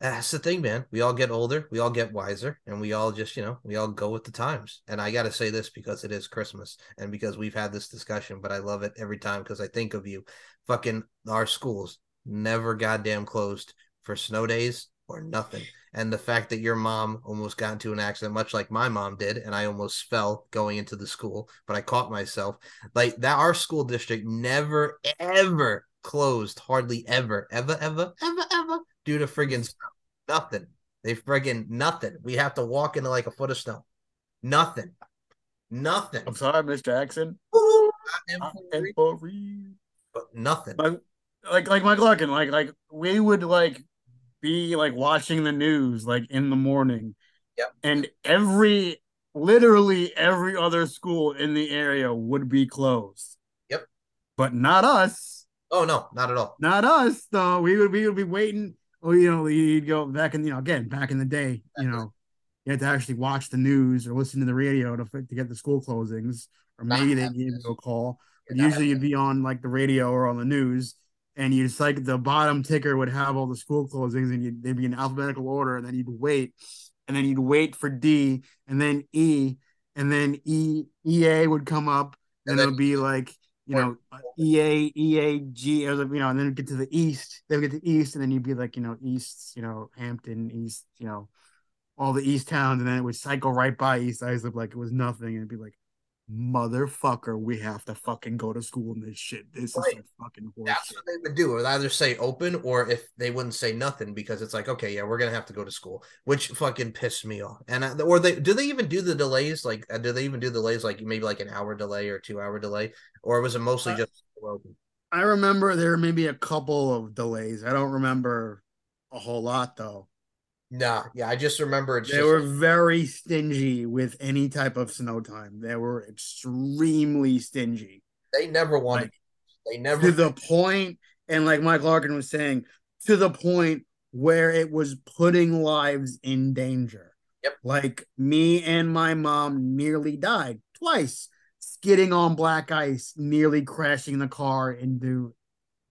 uh, that's the thing, man. We all get older, we all get wiser, and we all just, you know, we all go with the times. And I got to say this because it is Christmas and because we've had this discussion, but I love it every time because I think of you. Fucking our schools never goddamn closed for snow days or nothing. And the fact that your mom almost got into an accident, much like my mom did, and I almost fell going into the school, but I caught myself. Like that, our school district never, ever closed, hardly ever, ever, ever, ever, ever, due to friggin' snow. Nothing. They friggin' nothing. We have to walk into like a foot of snow. Nothing. Nothing. I'm sorry, Miss Jackson. Not I am infantry, for real. but nothing. like like like Mike Larkin, like like we would like be like watching the news like in the morning. Yep. And every literally every other school in the area would be closed. Yep. But not us. Oh no, not at all. Not us though. We would we would be waiting. Oh, you know, you'd go back in, you know, again, back in the day, you know, you had to actually watch the news or listen to the radio to, to get the school closings, or maybe they gave you a call. But usually you'd be on like the radio or on the news, and you just like the bottom ticker would have all the school closings, and you'd, they'd be in alphabetical order, and then you'd wait, and then you'd wait for D, and then E, and then E EA would come up, and, And it would be like you know EA EAG, or you know, and then get to the East. Then we get to East, and then you'd be like you know East, you know Hampton East, you know all the East towns, and then it would cycle right by East Islip like it was nothing, and it'd be like. Motherfucker, we have to fucking go to school in this shit. This Right. is some fucking That's horseshit. what they would do. It would either say open or if they wouldn't say nothing because it's like, okay, yeah, we're gonna have to go to school, which fucking pissed me off. And I, or they do they even do the delays? Like, uh, do they even do delays like maybe like an hour delay or two hour delay, or was it mostly Uh, just open? I remember there were maybe a couple of delays. I don't remember a whole lot though. Nah, yeah, I just remember it's They just were very stingy with any type of snow time. They were extremely stingy. they never wanted. Like, they never. To the point, and like Mike Larkin was saying, to the point where it was putting lives in danger. Yep. Like me and my mom nearly died twice, skidding on black ice, nearly crashing the car into,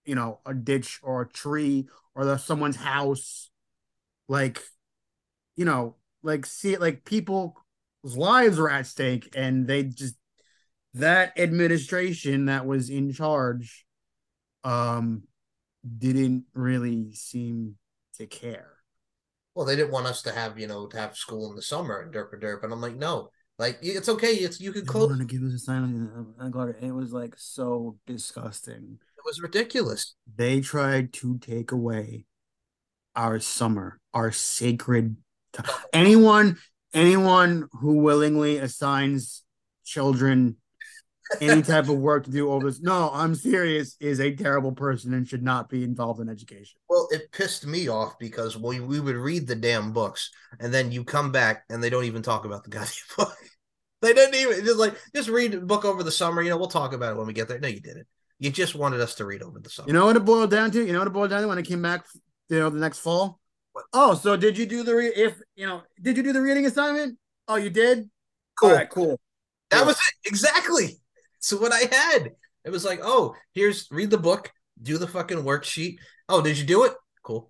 you know, a ditch or a tree or the, someone's house. Like, you know, like see like people's lives were at stake and they just that administration that was in charge um didn't really seem to care. well, they didn't want us to have you know to have school in the summer and derp a derp, and I'm like, no, like it's okay. It's you could close. to give us assignment. It was like so disgusting. It was ridiculous. They tried to take away our summer, our sacred. T- anyone, anyone who willingly assigns children any type of work to do over this. No, I'm serious. Is a terrible person and should not be involved in education. Well, it pissed me off because we, we would read the damn books and then you come back and they don't even talk about the goddamn book. They didn't even just like just read the book over the summer. You know, we'll talk about it when we get there. No, you didn't. You just wanted us to read over the summer. You know what it boiled down to? You know what it boiled down to when I came back, you know, the next fall? Oh, so did you do the re- if you know, did you do the reading assignment? Oh, you did? Cool. All right, cool. that cool. was it. Exactly. So what I had. It was like, oh, here's read the book, do the fucking worksheet. Oh, did you do it? Cool.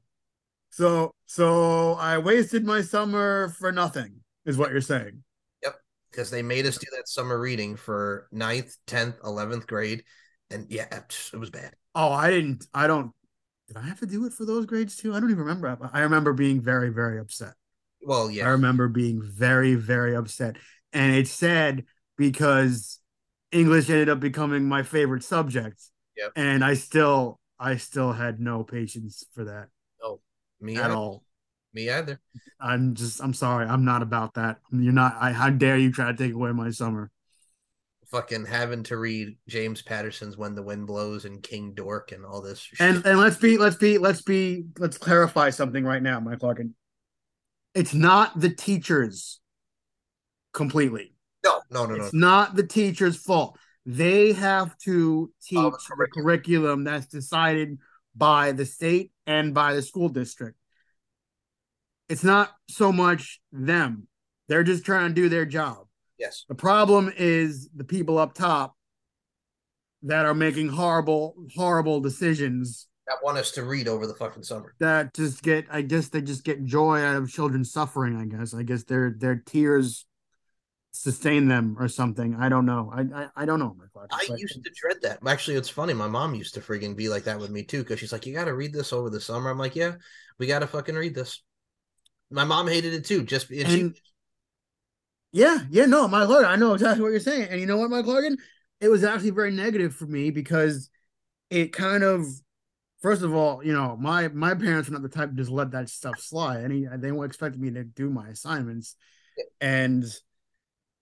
So so I wasted my summer for nothing, is what you're saying. Yep, because they made us do that summer reading for ninth, 10th, 11th grade. And yeah, it was bad. Oh, I didn't I don't did I have to do it for those grades too? I don't even remember. I remember being very, very upset. Well, yeah. I remember being very, very upset. And it's sad because English ended up becoming my favorite subject. Yep. And I still I still had no patience for that Oh, Me at either. all. Me either. I'm just I'm sorry. I'm not about that. You're not I how dare you try to take away my summer. Fucking having to read James Patterson's When the Wind Blows and King Dork and all this shit. And and let's be let's be let's be let's clarify something right now, Mike Larkin. It's not the teachers completely. no, no, no, no. It's not the teacher's fault. They have to teach Follow the the curriculum. curriculum that's decided by the state and by the school district. It's not so much them. They're just trying to do their job. Yes. The problem is the people up top that are making horrible, horrible decisions That want us to read over the fucking summer. that just get I guess they just get joy out of children suffering, I guess. I guess their their tears sustain them or something. I don't know. I I, I don't know. I used to dread that. Actually, it's funny. My mom used to friggin' be like that with me too, because she's like, "You got to read this over the summer." I'm like, "Yeah, we got to fucking read this." My mom hated it too. Just and she, Yeah, yeah, no, Mike Larkin, I know exactly what you're saying. And you know what, Mike Larkin? It was actually very negative for me because it kind of first of all, you know, my my parents were not the type to just let that stuff slide. Any they were expecting me to do my assignments. And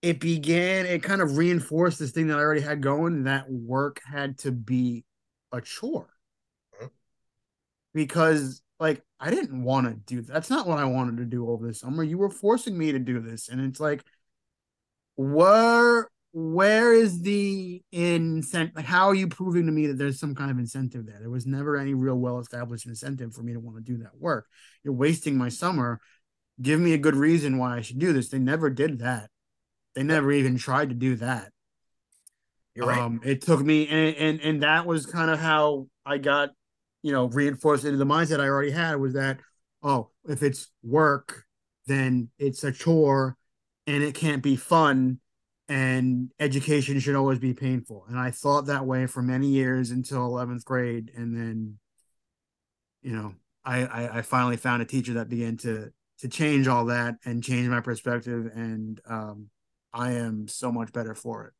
it began, it kind of reinforced this thing that I already had going that work had to be a chore. Mhm. Because like I didn't want to do that's not what I wanted to do over the summer. You were forcing me to do this. And it's like where where is the incentive like how are you proving to me that there's some kind of incentive there? There was never any real well established incentive for me to want to do that work. You're wasting my summer. Give me a good reason why i should do this. They never did that. They never even tried to do that. You're right. um it took me and and, and that was kind of how i got you know reinforced into the mindset i already had was that oh if it's work then it's a chore and it can't be fun and education should always be painful. And I thought that way for many years until 11th grade. And then, you know, I, I, I finally found a teacher that began to, to change all that and change my perspective. And um, I am so much better for it.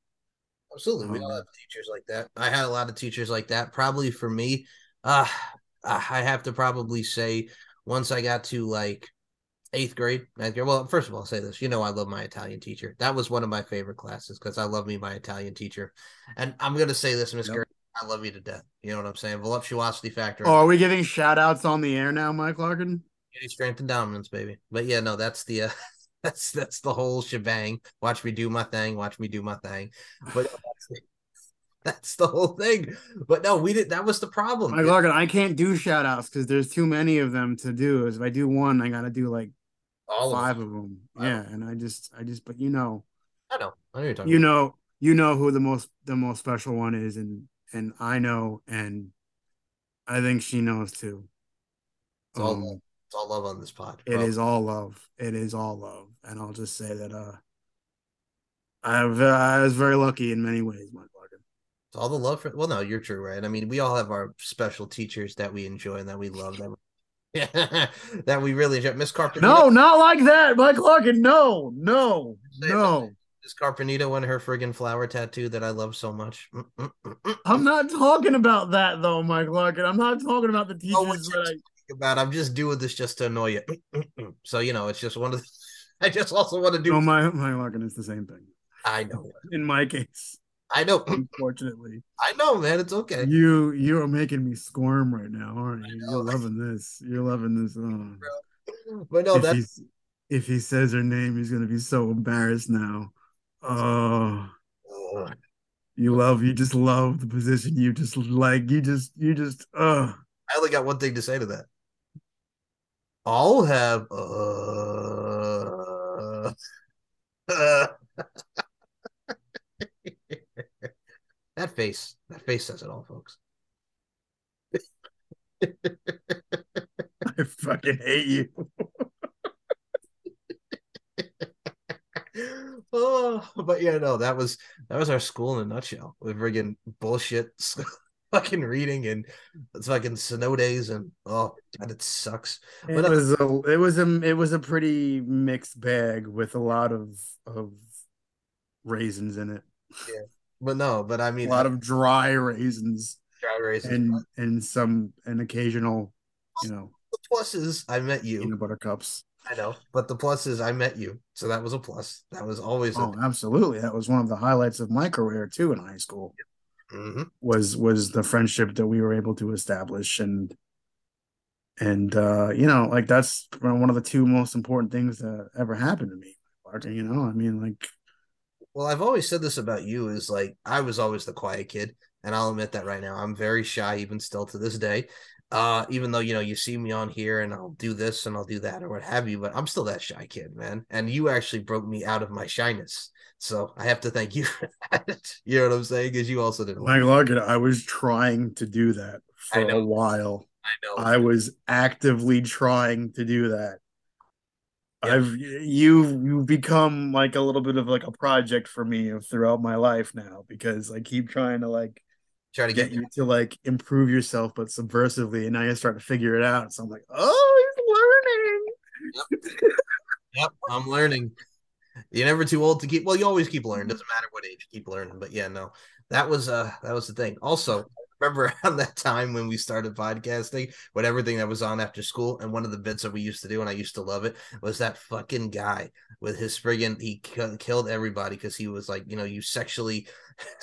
Absolutely. We all have teachers like that. I had a lot of teachers like that. Probably for me, uh, I have to probably say once I got to like eighth grade, ninth grade. Well, first of all, I'll say this. You know, I love my Italian teacher. That was one of my favorite classes because I love me my Italian teacher. And I'm gonna say this, Miss yep. I love you to death. You know what I'm saying? Voluptuosity factor. Oh, are we giving shout outs on the air now, Mike Larkin? Any strength and dominance, baby. But yeah, no, that's the uh, that's that's the whole shebang. Watch me do my thing. Watch me do my thing. But that's the whole thing. But no, we did. That was the problem. Mike Larkin, I can't do shout outs because there's too many of them to do. If I do one, I got to do like all five of them. Of them. Yeah, and I just, I just, but you know, I know, I know. You about. know, you know who the most, the most special one is, and and I know, and I think she knows too. It's all, um, love. It's all love on this pod. It is all love. It is all love, and I'll just say that uh, I, I was very lucky in many ways, Larkin. It's all the love for. Well, no, you're true, right? I mean, we all have our special teachers that we enjoy and that we love. That that we really enjoy. Miss Carpenter. No, not like that, Mike Larkin. No, no, no. Miss Carpenita won her friggin' flower tattoo that I love so much. Mm, mm, mm, I'm not talking about that though, Mike Larkin. I'm not talking about the teachers oh, that I... about. I'm just doing this just to annoy you. so you know, it's just one of. The... I just also want to do. No, my my Larkin is the same thing. I know. In my case. I know. Unfortunately, I know, man. It's okay. You you are making me squirm right now, aren't you? You're loving this. You're loving this. Oh. But no, if that's if he says her name, he's gonna be so embarrassed now. Oh, you love. You just love the position. You just like. You just. You just. Uh. I only got one thing to say to that. I'll have. Uh. That face, that face says it all, folks. I fucking hate you. oh, but yeah, no, that was that was our school in a nutshell. With friggin' bullshit, fucking reading and it's fucking snow days, and oh, God, it sucks. But It was a, it was a, it was a pretty mixed bag with a lot of of raisins in it. Yeah, but no, but I mean a lot of dry raisins, dry raisins, and and some an occasional, you know. The plus is I met you. Peanut butter cups. I know, but the plus is I met you, so that was a plus. That was always. Oh, absolutely! That was one of the highlights of my career too in high school. Mm-hmm. Was was the friendship that we were able to establish and and uh you know like that's one of the two most important things that ever happened to me you know i mean like well, I've always said this about you is like I was always the quiet kid, and I'll admit that right now. I'm very shy, even still to this day. Uh, even though you know you see me on here and I'll do this and I'll do that or what have you, but I'm still that shy kid, man. And you actually broke me out of my shyness. So I have to thank you for that. You know what I'm saying? Because you also did. Like, look, I was trying to do that for a while. I know. I was actively trying to do that. I've you you become like a little bit of like a project for me throughout my life now because I keep trying to like try to get, get you to like improve yourself but subversively and now you start to figure it out so I'm like oh he's learning. Yep. yep I'm learning. You're never too old to keep well you always keep learning. Doesn't matter what age you keep learning but yeah no. That was uh that was the thing. Also remember around that time when we started podcasting with everything that was on after school and one of the bits that we used to do and i used to love it was that fucking guy with his friggin he killed everybody because he was like you know you sexually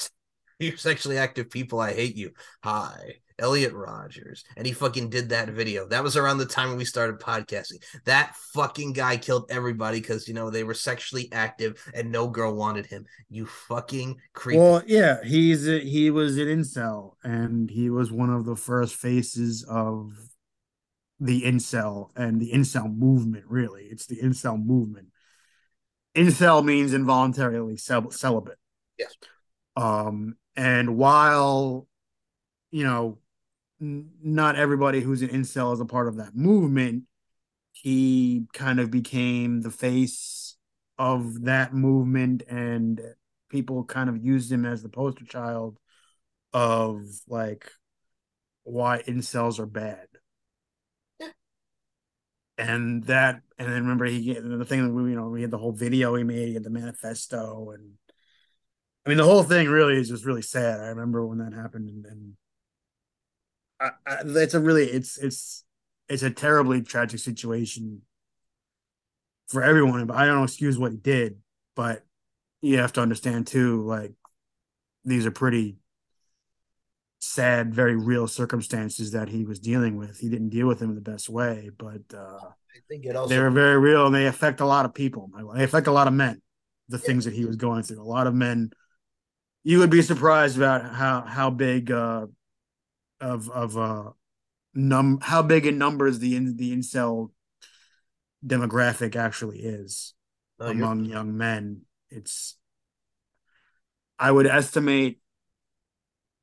you sexually active people i hate you. Hi Elliot Rogers, and he fucking did that video. That was around the time when we started podcasting. That fucking guy killed everybody because you know they were sexually active and no girl wanted him. You fucking creep. Well, yeah, he's a, he was an incel, and he was one of the first faces of the incel and the incel movement. Really, it's the incel movement. Incel means involuntarily cel- celibate. Yes. Um, and while you know not everybody who's an incel is a part of that movement. He kind of became the face of that movement and people kind of used him as the poster child of like why incels are bad. Yeah. And that, and then remember he the thing that we, you know, we had the whole video he made, he had the manifesto, and I mean the whole thing really is just really sad. I remember when that happened, and, and I, I, it's a really, it's it's it's a terribly tragic situation for everyone. But I don't excuse what he did, but you have to understand too, like these are pretty sad, very real circumstances that he was dealing with. He didn't deal with them in the best way, but uh, I think it also they're very real and they affect a lot of people. They affect a lot of men. The yeah. things that he was going through, a lot of men. You would be surprised about how how big uh, of of uh num how big in numbers the in, the incel demographic actually is oh, among young men. It's I would estimate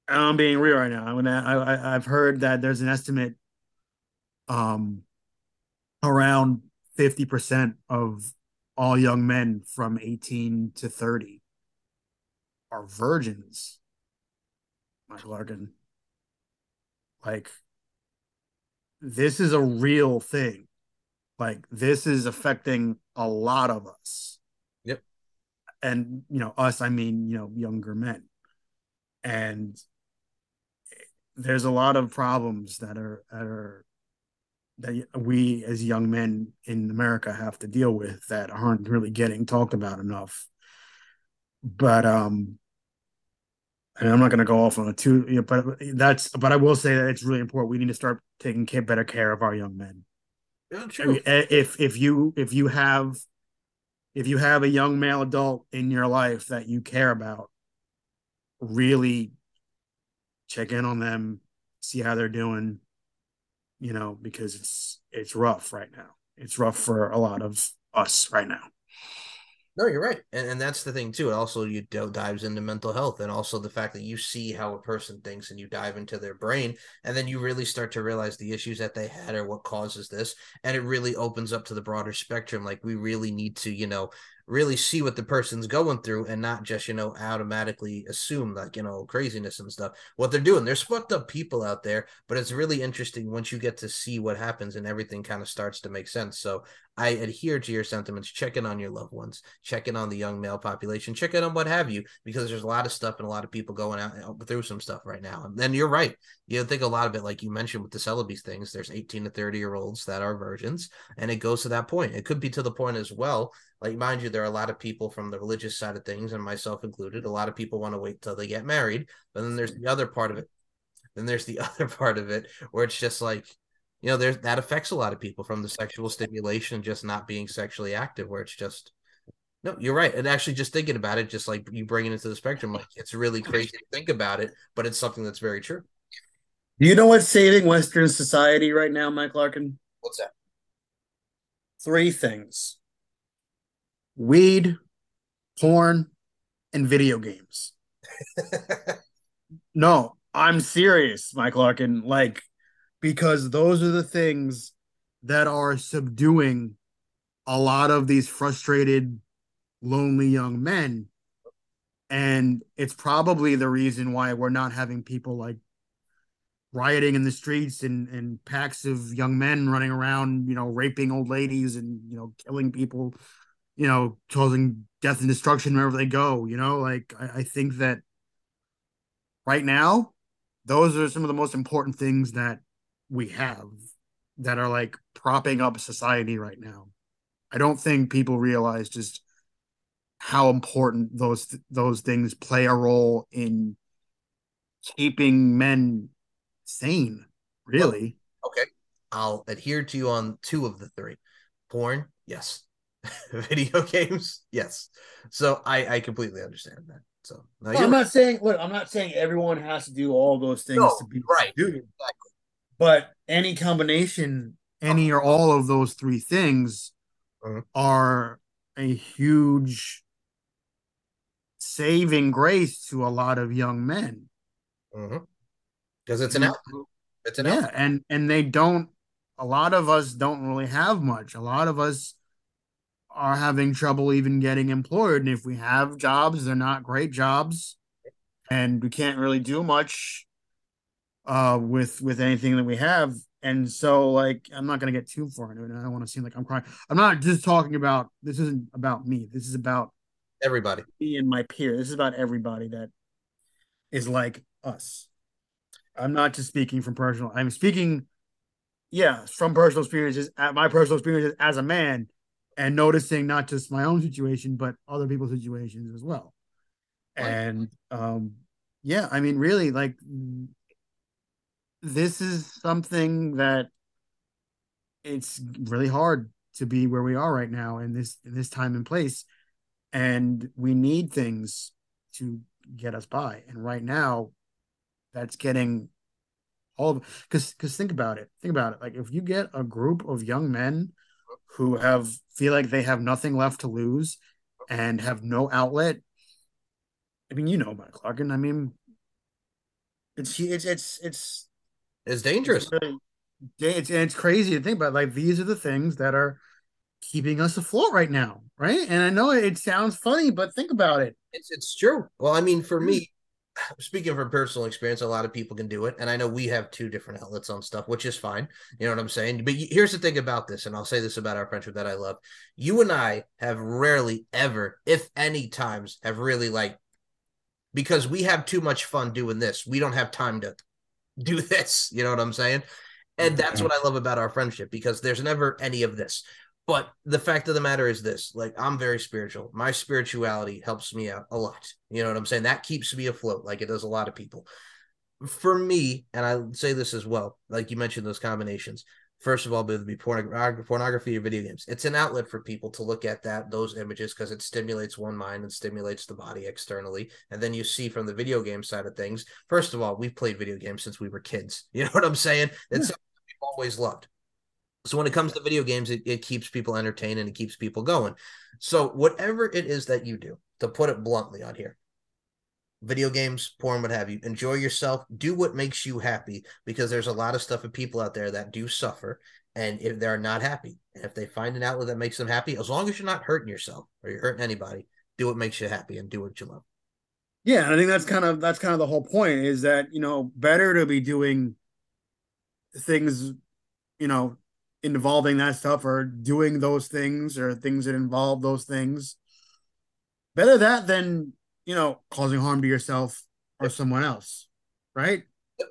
I'm being real right now. I, I I've heard that there's an estimate um around 50% of all young men from 18 to 30 are virgins. Mike Larkin. Like this is a real thing. Like this is affecting a lot of us. Yep. And you know, us, I mean, you know, younger men. And there's a lot of problems that are that are that we as young men in America have to deal with that aren't really getting talked about enough. But um and I'm not going to go off on a two, you know, but that's, but I will say that it's really important. We need to start taking better care of our young men. Yeah, true. I mean, eh, if if you if you have if you have a young male adult in your life that you care about, really check in on them, see how they're doing, you know, because it's it's rough right now. It's rough for a lot of us right now. No, you're right, and and that's the thing too. It also you dives into mental health, and also the fact that you see how a person thinks, and you dive into their brain, and then you really start to realize the issues that they had or what causes this, and it really opens up to the broader spectrum. Like we really need to, you know, really see what the person's going through and not just you know automatically assume like you know craziness and stuff. What they're doing there's fucked up people out there but it's really interesting once you get to see what happens and everything kind of starts to make sense. So i adhere to your sentiments. Check in on your loved ones. Check in on the young male population. Check in on what have you because there's a lot of stuff and a lot of people going out uh, through some stuff right now. And then you're right. You think a lot of it like you mentioned with the Celebes things there's 18 to 30 year olds that are virgins and it goes to that point. It could be to the point as well like mind you there are a lot of people from the religious side of things and myself included a lot of people want to wait till they get married but then there's the other part of it then there's the other part of it where it's just like you know there's that affects a lot of people from the sexual stimulation just not being sexually active where it's just no you're right and actually just thinking about it just like you bring it into the spectrum like it's really crazy to think about it but it's something that's very true. Do you know what's saving western society right now mike larkin? What's that? Three things weed, porn, and video games. no, I'm serious, Mike Larkin. Like, because those are the things that are subduing a lot of these frustrated, lonely young men. And it's probably the reason why we're not having people like rioting in the streets and, and packs of young men running around, you know, raping old ladies and, you know, killing people you know, causing death and destruction wherever they go. You know, like I, I think that right now, those are some of the most important things that we have that are like propping up society right now. I don't think people realize just how important those those things play a role in keeping men sane. Really. Well, okay, I'll adhere to you on two of the three. Porn, yes. video games yes so i i completely understand that so no, well, i'm not saying look i'm not saying everyone has to do all those things no, to be right exactly. but any combination any or all of those three things uh-huh. are a huge saving grace to a lot of young men because uh-huh. it's an outlet. it's an yeah outlet. and and they don't a lot of us don't really have much a lot of us are having trouble even getting employed. And if we have jobs, they're not great jobs, and we can't really do much uh, with with anything that we have. And so, like, I'm not gonna get too far into it. I don't want to seem like I'm crying. I'm not just talking about this. Isn't about me. This is about everybody. Me and my peer. This is about everybody that is like us. I'm not just speaking from personal. I'm speaking, yeah, from personal experiences. At my personal experiences as a man, and noticing not just my own situation but other people's situations as well. Right. And um, yeah, I mean, really, like this is something that it's really hard to be where we are right now in this in this time and place and we need things to get us by and right now that's getting all of because because think about it think about it like if you get a group of young men who have feel like they have nothing left to lose and have no outlet i mean you know mike Larkin i mean it's it's it's it's it's dangerous. It's, really, it's, it's crazy to think about. Like these are the things that are keeping us afloat right now, right? And I know it sounds funny, but think about it. It's it's true. Well, I mean, for me, speaking from personal experience, a lot of people can do it, and I know we have two different outlets on stuff, which is fine. You know what I'm saying? But here's the thing about this, and I'll say this about our friendship that I love: you and I have rarely, ever, if any times, have really like because we have too much fun doing this. We don't have time to do this. You know what I'm saying? And that's mm-hmm. what I love about our friendship because there's never any of this. But the fact of the matter is this like, I'm very spiritual. My spirituality helps me out a lot. You know what I'm saying? That keeps me afloat, like it does a lot of people. For me, and I say this as well, like you mentioned those combinations, first of all, it would be pornography, pornography or video games. It's an outlet for people to look at that those images because it stimulates one mind and stimulates the body externally. And then you see from the video game side of things. First of all, we've played video games since we were kids. You know what I'm saying? It's yeah. something we've always loved. So when it comes to video games, it, it keeps people entertained and it keeps people going. So whatever it is that you do, to put it bluntly on here, video games, porn, what have you. Enjoy yourself. Do what makes you happy because there's a lot of stuff of people out there that do suffer and if they're not happy. And if they find an outlet that makes them happy, as long as you're not hurting yourself or you're hurting anybody, do what makes you happy and do what you love. Yeah, and I think that's kind of that's kind of the whole point is that, you know, better to be doing things, you know, involving that stuff or doing those things or things that involve those things. Better that than you know, causing harm to yourself or someone else, right?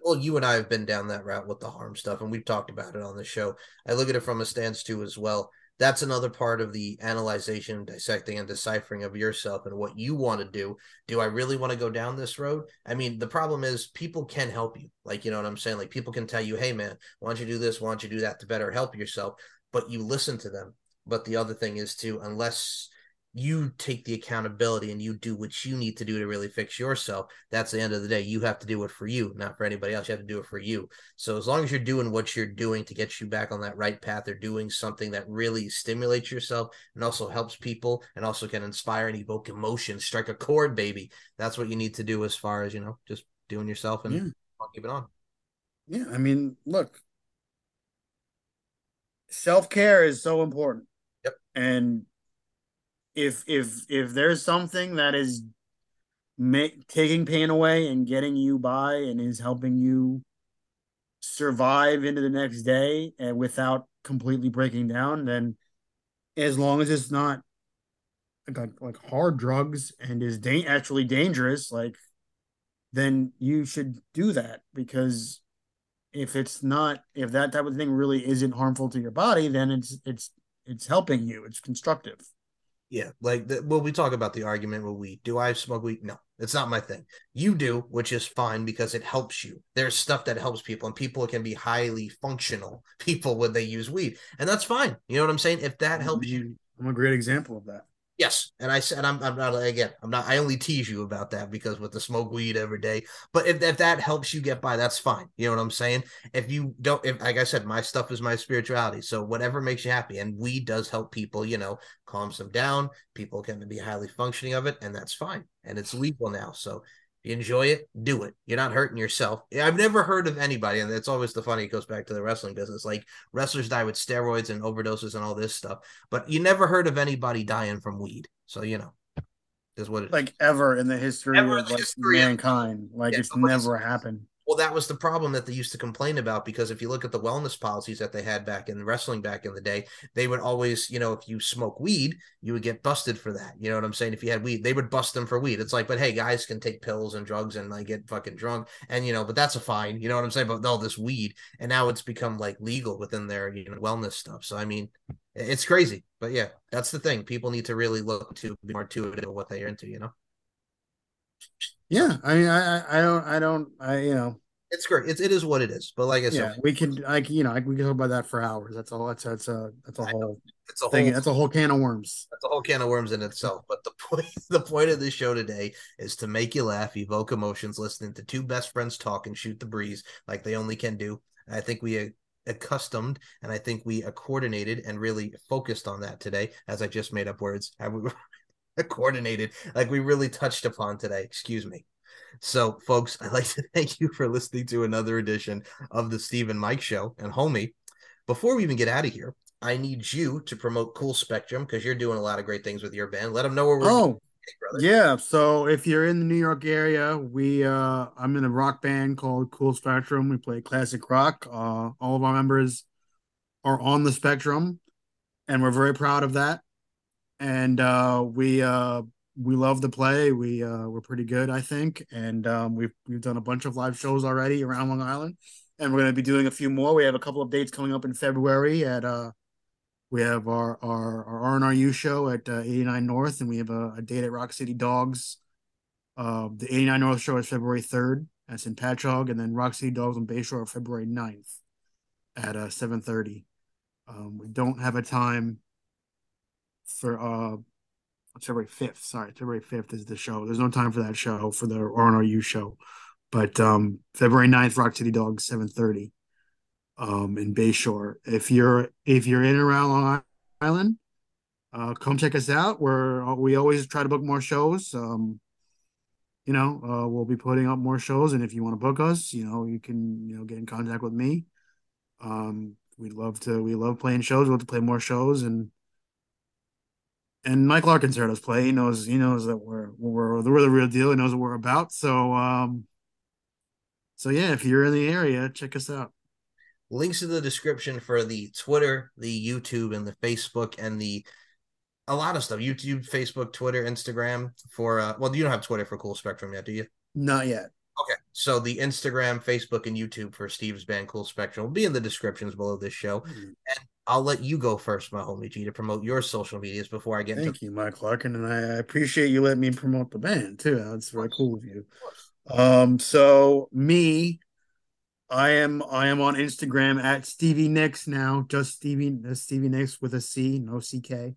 Well, you and I have been down that route with the harm stuff, and we've talked about it on the show. I look at it from a stance too, as well. That's another part of the analyzation, dissecting, and deciphering of yourself and what you want to do. Do I really want to go down this road? I mean, the problem is people can help you. Like, you know what I'm saying? Like, people can tell you, hey, man, why don't you do this? Why don't you do that to better help yourself? But you listen to them. But the other thing is, to, unless you take the accountability and you do what you need to do to really fix yourself. That's the end of the day. You have to do it for you, not for anybody else. You have to do it for you. So as long as you're doing what you're doing to get you back on that right path or doing something that really stimulates yourself and also helps people and also can inspire and evoke emotion, strike a chord, baby. That's what you need to do as far as, you know, just doing yourself and yeah. keep it on. Yeah. I mean, look, self care is so important. Yep. And if if if there's something that is taking pain away and getting you by and is helping you survive into the next day and without completely breaking down, then as long as it's not like like hard drugs and is da- actually dangerous, like then you should do that because if it's not if that type of thing really isn't harmful to your body, then it's it's it's helping you. It's constructive. Yeah, like the, well, we talk about the argument with weed. Do I smoke weed? No, it's not my thing. You do, which is fine because it helps you. There's stuff that helps people, and people can be highly functional people when they use weed, and that's fine. You know what I'm saying? If that helps you, I'm a great example of that. Yes, and I said I'm, I'm not again. I'm not. I only tease you about that because with the smoke weed every day. But if, if that helps you get by, that's fine. You know what I'm saying? If you don't, if like I said, my stuff is my spirituality. So whatever makes you happy, and weed does help people. You know, calms them down. People can be highly functioning of it, and that's fine. And it's legal now. So you enjoy it, do it. You're not hurting yourself. I've never heard of anybody, and it's always the funny. It goes back to the wrestling business. Like wrestlers die with steroids and overdoses and all this stuff, but you never heard of anybody dying from weed. So you know, is what it like ever in the history ever of the like history mankind. Of, like yeah, it's never happened. Well, that was the problem that they used to complain about because if you look at the wellness policies that they had back in wrestling back in the day, they would always, you know, if you smoke weed, you would get busted for that. You know what I'm saying? If you had weed, they would bust them for weed. It's like, but hey, guys can take pills and drugs and like get fucking drunk, and you know, but that's a fine. You know what I'm saying? But all this weed, and now it's become like legal within their you know wellness stuff. So I mean, it's crazy. But yeah, that's the thing. People need to really look to be more intuitive what they're into. You know. Yeah, I mean, I I don't I don't I you know it's great. It's it is what it is. But like I said, yeah, we can like you know we can talk about that for hours. That's all. That's that's a that's a whole. It's a thing. Whole, that's a whole can of worms. That's a whole can of worms in itself. But the point the point of this show today is to make you laugh, evoke emotions, listening to two best friends talk and shoot the breeze like they only can do. And I think we uh, accustomed and I think we uh, coordinated and really focused on that today. As I just made up words, I coordinated like we really touched upon today. Excuse me. So, folks, I'd like to thank you for listening to another edition of the Steve and Mike Show. And, homie, before we even get out of here, I need you to promote Cool Spectrum because you're doing a lot of great things with your band. Let them know where we're. Oh, yeah. So if you're in the New York area, we uh I'm in a rock band called Cool Spectrum. We play classic rock. Uh, all of our members are on the spectrum, and we're very proud of that. And uh, we uh we love to play. We uh, we're pretty good, I think, and um, we've we've done a bunch of live shows already around Long Island, and we're going to be doing a few more. We have a couple of dates coming up in February at uh, we have our our our R and show at uh, 89 North, and we have a, a date at Rock City Dogs. Uh, the 89 North show is February 3rd. That's in Patchogue, and then Rock City Dogs on Bay Shore February 9th at uh 7:30. Um, we don't have a time for uh February 5th. Sorry, February 5th is the show. There's no time for that show for the RNRU show. But um, February 9th, Rock City Dogs, 730 um, in Bay Shore. If you're if you're in around Long Island, uh, come check us out. We're we always try to book more shows. Um, you know, uh, we'll be putting up more shows, and if you want to book us, you know, you can you know get in contact with me. Um, we love to we love playing shows. We love to play more shows, and and Mike Larkins heard us play. He knows he knows that we're we're we're the real deal. He knows what we're about. So um, so yeah, if you're in the area, check us out. Links in the description for the Twitter, the YouTube, and the Facebook, and the a lot of stuff. YouTube, Facebook, Twitter, Instagram for uh well, you don't have Twitter for Cool Spectrum yet, do you? Not yet. Okay. So the Instagram, Facebook, and YouTube for Steve's band Cool Spectrum will be in the descriptions below this show. Mm-hmm. And I'll let you go first, my homie G, to promote your social medias before I get Thank into- you, Mike Larkin. And I appreciate you letting me promote the band too. That's very cool of you. Um, so me, I am I am on Instagram at Stevie Nics now, just Stevie uh, Stevie Nics with a C, no CK.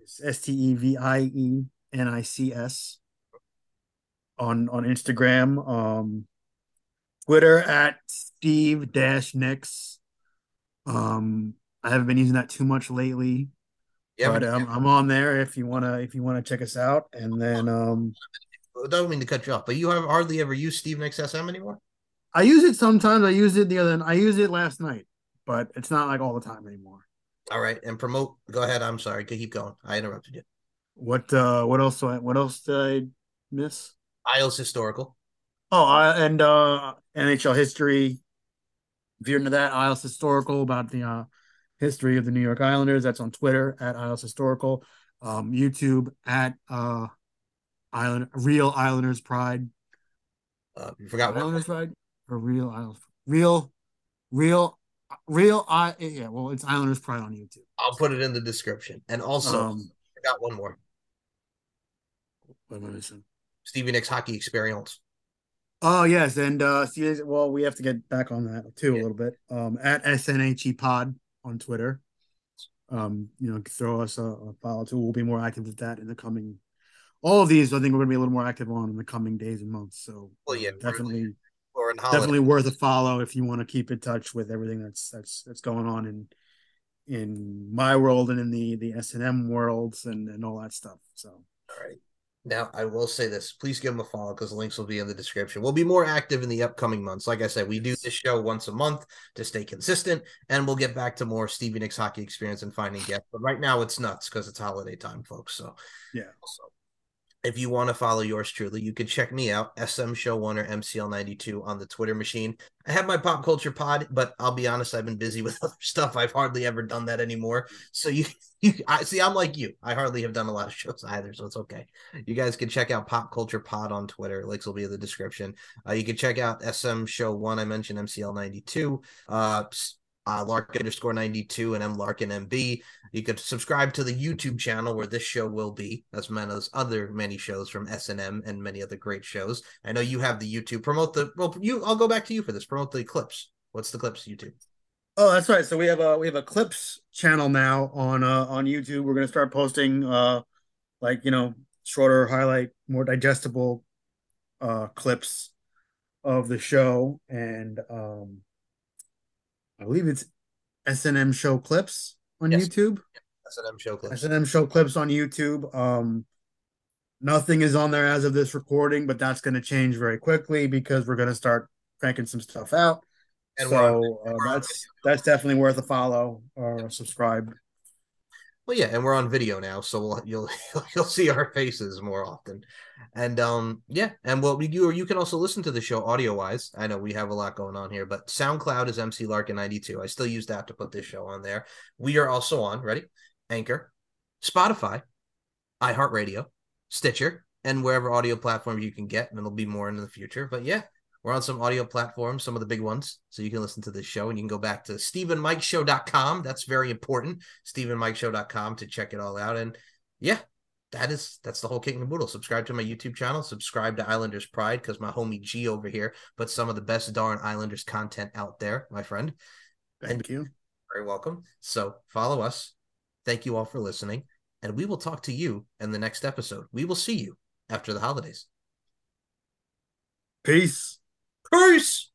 It's S T E V I E N I C S on on Instagram. Um Twitter at Steve Dash Nics. Um I haven't been using that too much lately. Yeah, but um, I'm on there if you wanna if you wanna check us out. And then um I don't mean to cut you off, but you have hardly ever used Steve Nics SM anymore? I use it sometimes. I used it the other I used it last night, but it's not like all the time anymore. All right. And promote go ahead. I'm sorry. Keep going. I interrupted you. What uh what else do I, what else did I miss? Isles historical. Oh, uh, and uh NHL history. If you're into that, Isles historical about the uh history of the New York Islanders. That's on Twitter at Isles Historical, um, YouTube at uh, Island Real Islanders Pride. Uh, you forgot Islanders Pride or Real Islanders Real Real Real I yeah. Well, it's Islanders Pride on YouTube. I'll put it in the description. And also, um, I got one more. What am I missing? Stevie Nics hockey experience. Oh yes, and uh, well, we have to get back on that too yeah. a little bit. Um, at SNHE Pod on Twitter. Um, you know, throw us a, a follow too. We'll be more active with that in the coming. All of these, I think, we're going to be a little more active on in the coming days and months. So, well, yeah, definitely, definitely worth a follow if you want to keep in touch with everything that's that's that's going on in in my world and in the the S and M worlds and and all that stuff. So, all right. Now, I will say this. Please give them a follow because the links will be in the description. We'll be more active in the upcoming months. Like I said, we do this show once a month to stay consistent, and we'll get back to more Stevie Nics hockey experience and finding guests. But right now, it's nuts because it's holiday time, folks. So, yeah. Also, if you want to follow yours truly, you can check me out, SM Show One or MCL92 on the Twitter machine. I have my pop culture pod, but I'll be honest, I've been busy with other stuff. I've hardly ever done that anymore. So you, you, I see, I'm like you. I hardly have done a lot of shows either, so it's okay. You guys can check out Pop Culture Pod on Twitter. Links will be in the description. Uh, you can check out SM Show One. I mentioned MCL92. Uh, uh, Lark underscore 92 and M Larkin MB. You could subscribe to the YouTube channel where this show will be, as many as other many shows from SNM and many other great shows. I know you have the YouTube. Promote the well, you I'll go back to you for this. Promote the clips. What's the clips YouTube? Oh, that's right. So we have a we have a clips channel now on uh on YouTube. We're gonna start posting uh like you know shorter highlight, more digestible uh clips of the show and um I believe it's SNM show clips on yes. YouTube. SNM show clips. SNM show clips on YouTube. Um, nothing is on there as of this recording, but that's going to change very quickly because we're going to start cranking some stuff out. And so uh, that's that's definitely worth a follow or subscribe. Well, yeah, and we're on video now, so we'll, you'll you'll see our faces more often, and um, yeah, and what we do, or you can also listen to the show audio wise. I know we have a lot going on here, but SoundCloud is MC Larkin ninety two. I still use that to put this show on there. We are also on ready, Anchor, Spotify, iHeartRadio, Stitcher, and wherever audio platform you can get, and it'll be more in the future. But yeah, we're on some audio platforms, some of the big ones. So you can listen to this show and you can go back to SteveAndMikeShow.com. That's very important. SteveAndMikeShow.com to check it all out. And yeah, that is that's the whole king and boodle. Subscribe to my YouTube channel. Subscribe to Islanders Pride because my homie G over here puts some of the best darn Islanders content out there, my friend. Thank and you. Very welcome. So follow us. Thank you all for listening. And we will talk to you in the next episode. We will see you after the holidays. Peace. Peace.